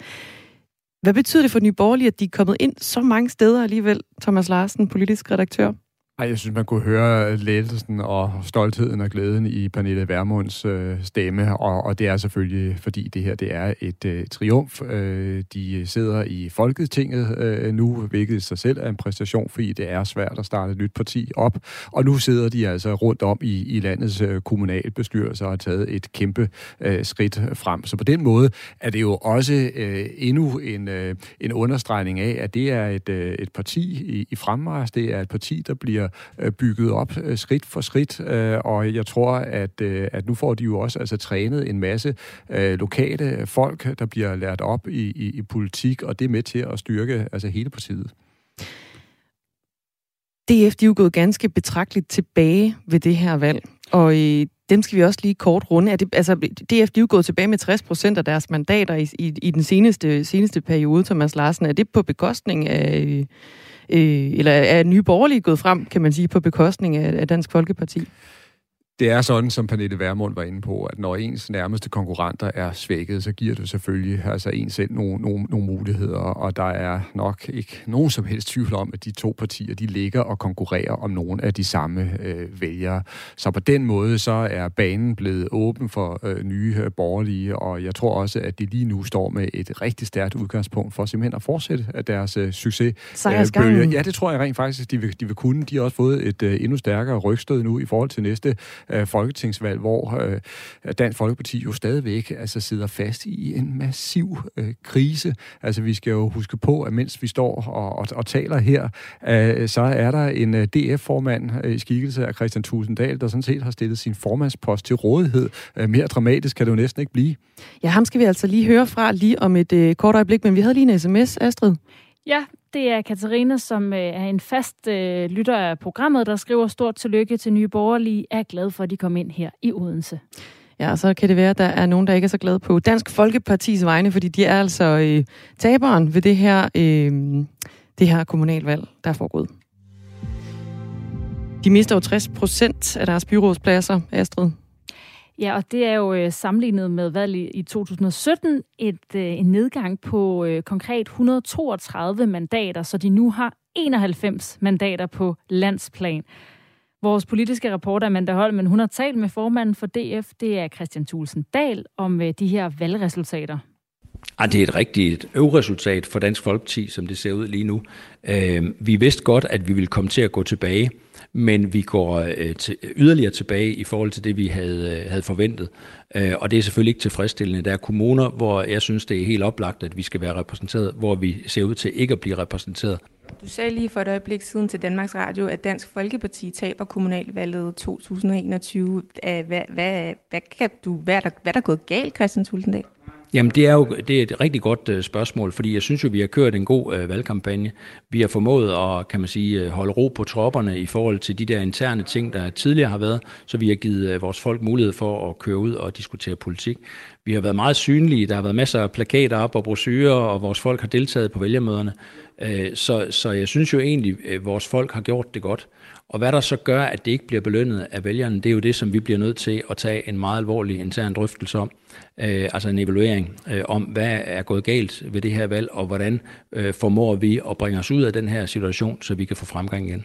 Hvad betyder det for Nye Borgerlige, at de er kommet ind så mange steder alligevel, Thomas Larsen, politisk redaktør? Ej, jeg synes, man kunne høre lettelsen og stoltheden og glæden i Pernille Vermunds øh, stemme, og, og det er selvfølgelig, fordi det her det er et øh, triumf. Øh, de sidder i Folketinget øh, nu, hvilket i sig selv er en præstation, fordi det er svært at starte et nyt parti op, og nu sidder de altså rundt om i, i landets øh, kommunalbestyrelser og har taget et kæmpe øh, skridt frem. Så på den måde er det jo også øh, endnu en, øh, en understregning af, at det er et, øh, et parti i, i fremmars, det er et parti, der bliver bliver øh, bygget op øh, skridt for skridt, øh, og jeg tror, at, at nu får de jo også altså, trænet en masse lokale folk, der bliver lært op i, i, i politik, og det er med til at styrke altså, hele partiet. DF de er jo gået ganske betragteligt tilbage ved det her valg, og øh, dem skal vi også lige kort runde. Er det, altså, DF de er jo gået tilbage med 60 procent af deres mandater i, i, i den seneste, seneste periode, Thomas Larsen. Er det på bekostning af, øh, eller er Nye Borgerlige gået frem, kan man sige, på bekostning af, af Dansk Folkeparti? Det er sådan, som Pernille Vermund var inde på, at når ens nærmeste konkurrenter er svækket, så giver det selvfølgelig altså en selv nogle, nogle, nogle muligheder, og der er nok ikke nogen som helst tvivl om, at de to partier, de ligger og konkurrerer om nogle af de samme øh, vælgere. Så på den måde, så er banen blevet åben for øh, nye øh, borgerlige, og jeg tror også, at de lige nu står med et rigtig stærkt udgangspunkt for simpelthen at fortsætte af deres øh, succes. Øh, ja, det tror jeg rent faktisk, de vil, de vil kunne. De har også fået et øh, endnu stærkere rygstød nu i forhold til næste øh, folketingsvalg, hvor øh, Dansk Folkeparti jo stadigvæk altså, sidder fast i en massiv øh, krise. Altså vi skal jo huske på, at mens vi står og, og, og taler her, øh, så er der en øh, DF-formand øh, i skikkelse af Christian Tulsendal, der sådan set har stillet sin formandspost til rådighed. Øh, mere dramatisk kan det jo næsten ikke blive. Ja, ham skal vi altså lige høre fra lige om et øh, kort øjeblik, men vi havde lige en sms, Astrid. Ja, det er Katarina, som øh, er en fast øh, lytter af programmet, der skriver stort tillykke til Nye Borgerlige. Er glad for, at de kom ind her i Odense. Ja, så kan det være, at der er nogen, der ikke er så glade på Dansk Folkepartis vegne, fordi de er altså øh, taberen ved det her, øh, det her kommunalvalg, der er foregået. De mister jo 60 procent af deres byrådspladser, Astrid. Ja, og det er jo øh, sammenlignet med valget i 2017 et, øh, en nedgang på øh, konkret 132 mandater, så de nu har 91 mandater på landsplan. Vores politiske reporter Amanda Holmen, hun har talt med formanden for DF, det er Christian Thulsen Dahl, om øh, de her valgresultater. Ah, det er et rigtigt øvresultat for Dansk Folkeparti, som det ser ud lige nu. Øh, vi vidste godt, at vi ville komme til at gå tilbage men vi går øh, til, yderligere tilbage i forhold til det, vi havde, øh, havde forventet. Øh, og det er selvfølgelig ikke tilfredsstillende. Der er kommuner, hvor jeg synes, det er helt oplagt, at vi skal være repræsenteret, hvor vi ser ud til ikke at blive repræsenteret. Du sagde lige for et øjeblik siden til Danmarks Radio, at Dansk Folkeparti taber kommunalvalget 2021. Hvad, hvad, hvad, kan du, hvad, er der, hvad er der gået galt, Christian Tulsendal? Jamen det er jo det er et rigtig godt øh, spørgsmål, fordi jeg synes jo, vi har kørt en god øh, valgkampagne. Vi har formået at, kan man sige, øh, holde ro på tropperne i forhold til de der interne ting, der tidligere har været, så vi har givet øh, vores folk mulighed for at køre ud og diskutere politik. Vi har været meget synlige, der har været masser af plakater op og brochurer, og vores folk har deltaget på vælgermøderne. Øh, så, så jeg synes jo egentlig, øh, vores folk har gjort det godt. Og hvad der så gør, at det ikke bliver belønnet af vælgerne, det er jo det, som vi bliver nødt til at tage en meget alvorlig intern drøftelse om. Øh, altså en evaluering øh, om, hvad er gået galt ved det her valg, og hvordan øh, formår vi at bringe os ud af den her situation, så vi kan få fremgang igen.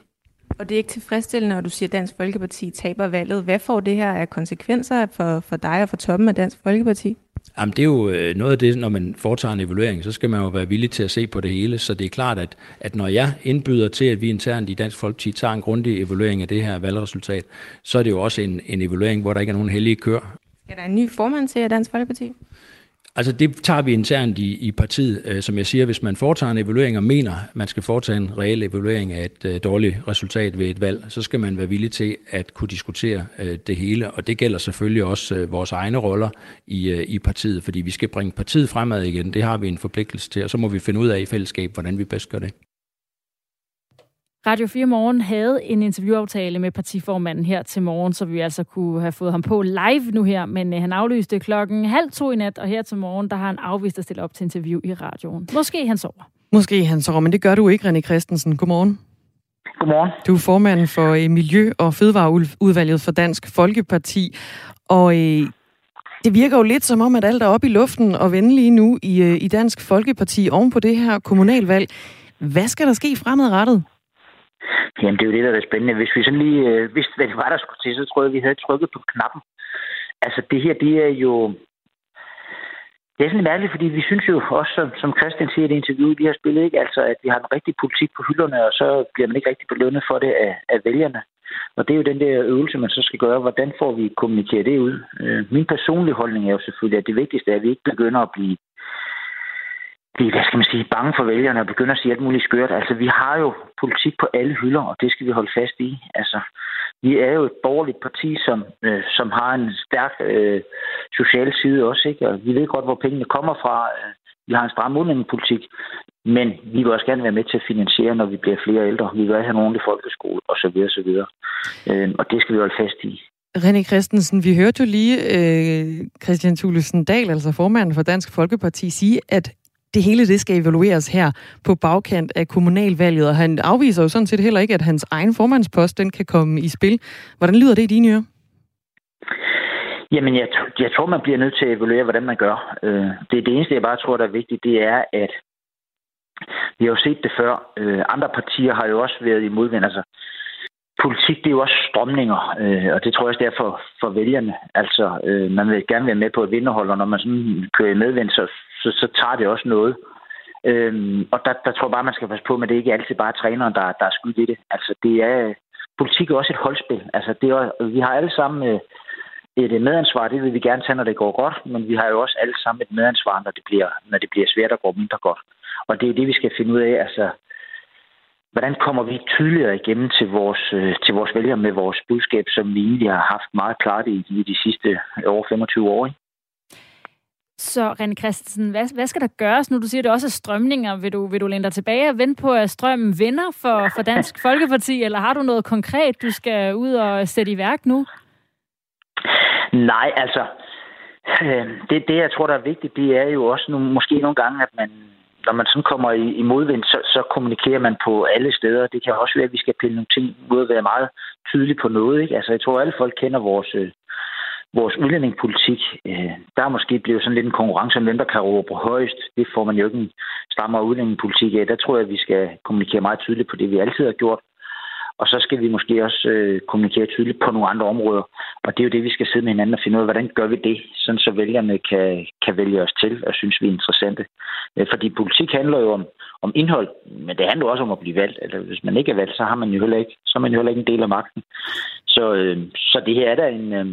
Og det er ikke tilfredsstillende, når du siger, at Dansk Folkeparti taber valget. Hvad får det her af konsekvenser for, for dig og for toppen af Dansk Folkeparti? Jamen, det er jo øh, noget af det, når man foretager en evaluering, så skal man jo være villig til at se på det hele. Så det er klart, at, at når jeg indbyder til, at vi internt i Dansk Folkeparti tager en grundig evaluering af det her valgresultat, så er det jo også en, en evaluering, hvor der ikke er nogen hellige kør. Skal der en ny formand til Dansk Folkeparti? Altså det tager vi internt i, i partiet. Øh, som jeg siger, hvis man foretager en evaluering og mener, at man skal foretage en reel evaluering af et øh, dårligt resultat ved et valg, så skal man være villig til at kunne diskutere øh, det hele. Og det gælder selvfølgelig også øh, vores egne roller i, øh, i partiet, fordi vi skal bringe partiet fremad igen. Det har vi en forpligtelse til, og så må vi finde ud af i fællesskab, hvordan vi bedst gør det. Radio 4 Morgen havde en interviewaftale med partiformanden her til morgen, så vi altså kunne have fået ham på live nu her, men øh, han aflyste klokken halv to i nat, og her til morgen, der har han afvist at stille op til interview i radioen. Måske han sover. Måske han sover, men det gør du ikke, René Christensen. Godmorgen. Godmorgen. Du er formand for øh, Miljø- og Fødevareudvalget for Dansk Folkeparti, og øh, det virker jo lidt som om, at alt er oppe i luften og vende lige nu i, i Dansk Folkeparti oven på det her kommunalvalg. Hvad skal der ske fremadrettet? Jamen, det er jo det, der er spændende. Hvis vi sådan lige øh, vidste, hvad det var, der skulle til, så tror jeg, vi havde trykket på knappen. Altså, det her, det er jo... Det er sådan mærkeligt, fordi vi synes jo også, som, som Christian siger i det interview, vi har spillet, ikke? Altså, at vi har en rigtig politik på hylderne, og så bliver man ikke rigtig belønnet for det af, af vælgerne. Og det er jo den der øvelse, man så skal gøre. Hvordan får vi kommunikeret det ud? Øh, min personlige holdning er jo selvfølgelig, at det vigtigste er, at vi ikke begynder at blive blive, hvad skal man sige, bange for vælgerne og begynder at sige alt muligt skørt. Altså, vi har jo politik på alle hylder, og det skal vi holde fast i. Altså, vi er jo et borgerligt parti, som, øh, som har en stærk øh, social side også, ikke? Og vi ved godt, hvor pengene kommer fra. Øh, vi har en stram udlændingepolitik, men vi vil også gerne være med til at finansiere, når vi bliver flere ældre. Vi vil have nogen i folkeskole, osv. osv. Øh, og det skal vi holde fast i. René Christensen, vi hørte jo lige øh, Christian Thulesen Dahl, altså formanden for Dansk Folkeparti, sige, at det hele det skal evalueres her på bagkant af kommunalvalget, og han afviser jo sådan set heller ikke, at hans egen formandspost den kan komme i spil. Hvordan lyder det i dine ører? Jamen, jeg, jeg tror, man bliver nødt til at evaluere, hvordan man gør. Øh, det, det eneste, jeg bare tror, der er vigtigt, det er, at vi har jo set det før. Øh, andre partier har jo også været i modvind. Altså, politik, det er jo også strømninger, øh, og det tror jeg også er for, for vælgerne. Altså, øh, man vil gerne være med på et vinderhold, og når man sådan kører i medvind, så, så, så tager det også noget. Øhm, og der, der tror jeg bare, man skal passe på, men det er ikke altid bare træneren, der, der er skyld i det. Altså, det er, politik er også et holdspil. Altså, det er, vi har alle sammen øh, et medansvar, det vil vi gerne tage, når det går godt, men vi har jo også alle sammen et medansvar, når det bliver, når det bliver svært at gå mindre godt. Og det er det, vi skal finde ud af. Altså, hvordan kommer vi tydeligere igennem til vores, øh, til vores vælgere med vores budskab, som vi egentlig har haft meget klart i, i de sidste over 25 år. Ikke? Så René Christensen, hvad, hvad skal der gøres nu? Du siger, det også er strømninger. Vil du, vil du læne dig tilbage og vente på, at strømmen vinder for, for Dansk Folkeparti, eller har du noget konkret, du skal ud og sætte i værk nu? Nej, altså, øh, det, det jeg tror, der er vigtigt, det er jo også nogle, måske nogle gange, at man når man sådan kommer i, i modvind, så, så kommunikerer man på alle steder. Det kan også være, at vi skal pille nogle ting ud og være meget tydelige på noget. Ikke? Altså, jeg tror, alle folk kender vores, øh, vores udlændingepolitik. Øh, der er måske blevet sådan lidt en konkurrence om hvem, der kan råbe højst. Det får man jo ikke en strammere udlændingepolitik af. Der tror jeg, at vi skal kommunikere meget tydeligt på det, vi altid har gjort. Og så skal vi måske også øh, kommunikere tydeligt på nogle andre områder. Og det er jo det, vi skal sidde med hinanden og finde ud af, hvordan gør vi det, sådan så vælgerne kan, kan vælge os til og synes, vi er interessante. Øh, fordi politik handler jo om, om indhold, men det handler også om at blive valgt. Eller hvis man ikke er valgt, så har man jo heller ikke, så er man jo heller ikke en del af magten. Så, øh, så det her er da en, øh,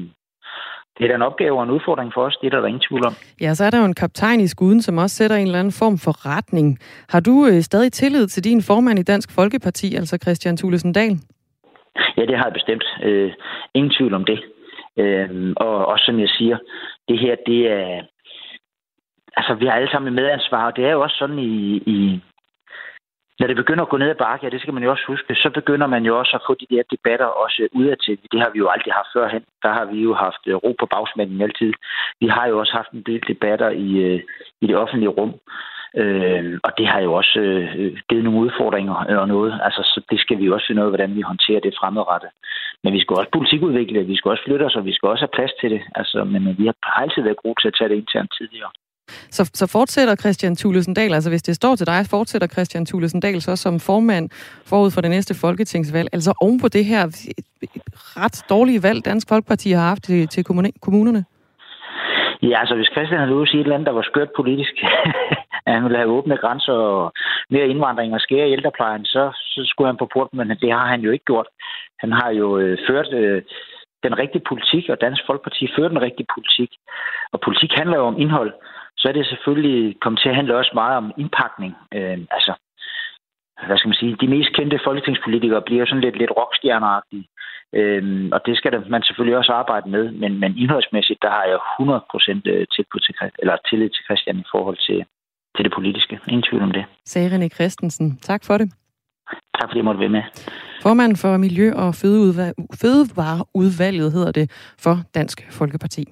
det er da en opgave og en udfordring for os, det er der, der ingen tvivl om. Ja, så er der jo en kaptajn i skuden, som også sætter en eller anden form for retning. Har du øh, stadig tillid til din formand i Dansk Folkeparti, altså Christian Thulesen Dahl? Ja, det har jeg bestemt. Øh, ingen tvivl om det. Øh, og også som jeg siger, det her, det er... Altså, vi har alle sammen medansvar, og det er jo også sådan i, i, når det begynder at gå ned ad bakke, ja, det skal man jo også huske, så begynder man jo også at få de der debatter også udadtil. Det har vi jo aldrig haft førhen. Der har vi jo haft øh, ro på bagsmanden altid. Vi har jo også haft en del debatter i, øh, i det offentlige rum. Øh, og det har jo også øh, givet nogle udfordringer øh, og noget. Altså, så det skal vi jo også finde ud af, hvordan vi håndterer det fremadrettet. Men vi skal også politikudvikle, vi skal også flytte os, og vi skal også have plads til det. Altså, men vi har altid været gode til at tage det internt tidligere. Så, så fortsætter Christian Thulesen Dahl, altså hvis det står til dig, fortsætter Christian Thulesen Dahl så som formand forud for det næste folketingsvalg, altså oven på det her ret dårlige valg, Dansk Folkeparti har haft til, til kommunerne? Ja, altså hvis Christian havde ude sige et eller andet, der var skørt politisk, at han ville have åbne grænser og mere indvandring og skære i ældreplejen, så, så skulle han på porten, men det har han jo ikke gjort. Han har jo øh, ført øh, den rigtige politik, og Dansk Folkeparti fører den rigtige politik. Og politik handler jo om indhold så er det selvfølgelig kommet til at handle også meget om indpakning. Øh, altså, hvad skal man sige, de mest kendte folketingspolitikere bliver jo sådan lidt, lidt rockstjerneagtige. Øh, og det skal man selvfølgelig også arbejde med, men, men indholdsmæssigt, der har jeg 100% øh, til, til, eller tillid til Christian i forhold til, til det politiske. Ingen tvivl om det. Sagde René Christensen. Tak for det. Tak fordi jeg måtte være med. Formand for Miljø- og Fødevareudvalget hedder det for Dansk Folkeparti.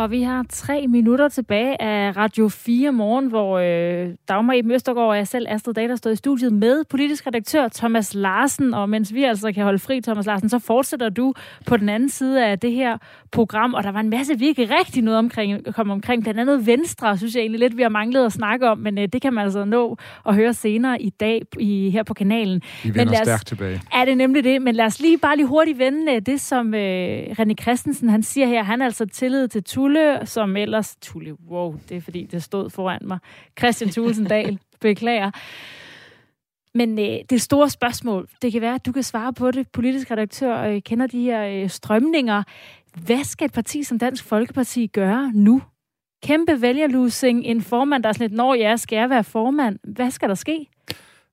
Og vi har tre minutter tilbage af Radio 4 morgen, hvor øh, Dagmar i Østergaard og jeg selv, Astrid Data, stod i studiet med politisk redaktør Thomas Larsen. Og mens vi altså kan holde fri, Thomas Larsen, så fortsætter du på den anden side af det her program. Og der var en masse, vi ikke rigtig noget omkring, kom omkring. Blandt andet Venstre, synes jeg egentlig lidt, vi har manglet at snakke om. Men øh, det kan man altså nå at høre senere i dag i, her på kanalen. Vi vender men os, stærkt tilbage. Er det nemlig det? Men lad os lige bare lige hurtigt vende øh, det, som øh, René Christensen han siger her. Han er altså tillid til Tulle Tulle, som ellers... Tulle, wow, det er fordi, det stod foran mig. Christian Tulsendal, beklager. Men øh, det store spørgsmål, det kan være, at du kan svare på det. Politisk redaktør øh, kender de her øh, strømninger. Hvad skal et parti som Dansk Folkeparti gøre nu? Kæmpe vælgerlusing, en formand, der er sådan lidt, når jeg skal jeg være formand. Hvad skal der ske?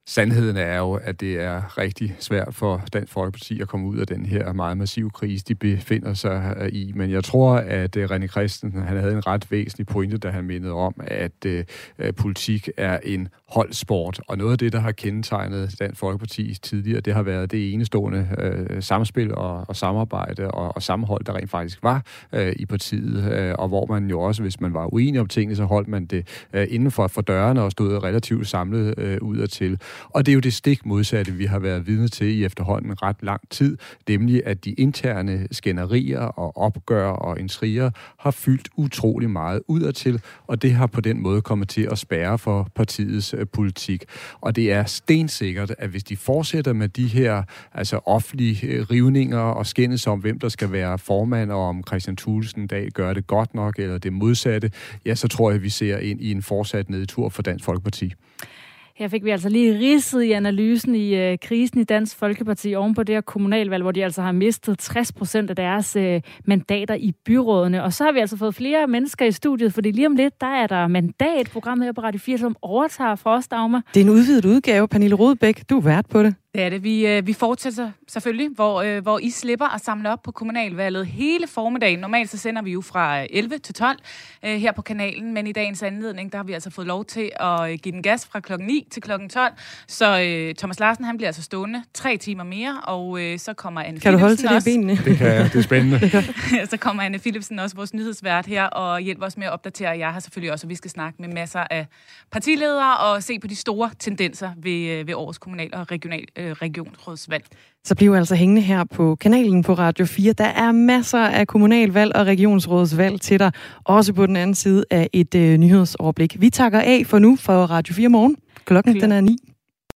Sandheden er jo, at det er rigtig svært for Dansk Folkeparti at komme ud af den her meget massive krise, de befinder sig øh, i. Men jeg tror, at øh, René Christensen han havde en ret væsentlig pointe, da han mindede om, at øh, øh, politik er en holdsport. Og noget af det, der har kendetegnet Dansk Folkeparti tidligere, det har været det enestående øh, samspil og, og samarbejde og, og sammenhold, der rent faktisk var øh, i partiet. Øh, og hvor man jo også, hvis man var uenig om tingene, så holdt man det øh, inden for, for dørene og stod relativt samlet øh, udadtil. Og og det er jo det stik modsatte, vi har været vidne til i efterhånden ret lang tid, nemlig at de interne skænderier og opgør og intriger har fyldt utrolig meget udadtil, og det har på den måde kommet til at spærre for partiets øh, politik. Og det er stensikkert, at hvis de fortsætter med de her altså offentlige øh, rivninger og skændes om, hvem der skal være formand, og om Christian Thulesen dag gør det godt nok, eller det modsatte, ja, så tror jeg, at vi ser ind i en fortsat nedtur for Dansk Folkeparti. Her fik vi altså lige ridset i analysen i øh, krisen i Dansk Folkeparti oven på det her kommunalvalg, hvor de altså har mistet 60 procent af deres øh, mandater i byrådene. Og så har vi altså fået flere mennesker i studiet, fordi lige om lidt, der er der mandatprogrammet her på Radio 4, som overtager for os, Dagmar. Det er en udvidet udgave, Pernille Rodbæk. Du er vært på det. Det er det. Vi, øh, vi fortsætter selvfølgelig, hvor, øh, hvor I slipper at samle op på kommunalvalget hele formiddagen. Normalt så sender vi jo fra 11 til 12 øh, her på kanalen, men i dagens anledning, der har vi altså fået lov til at øh, give den gas fra klokken 9 til klokken 12. Så øh, Thomas Larsen, han bliver altså stående tre timer mere, og øh, så kommer Anne Kan du holde til Philipsen det i også. benene? Det kan jeg. Det er spændende. så kommer Anne Philipsen også, vores nyhedsvært her, og hjælper os med at opdatere jer her selvfølgelig også, og vi skal snakke med masser af partiledere og se på de store tendenser ved, øh, ved årets kommunal- og regional, øh, regionsrådsvalg. Så bliv altså hængende her på kanalen på Radio 4. Der er masser af kommunalvalg og regionsrådsvalg til dig, også på den anden side af et øh, nyhedsoverblik. Vi takker af for nu for Radio 4 morgen. Klokken den er 9.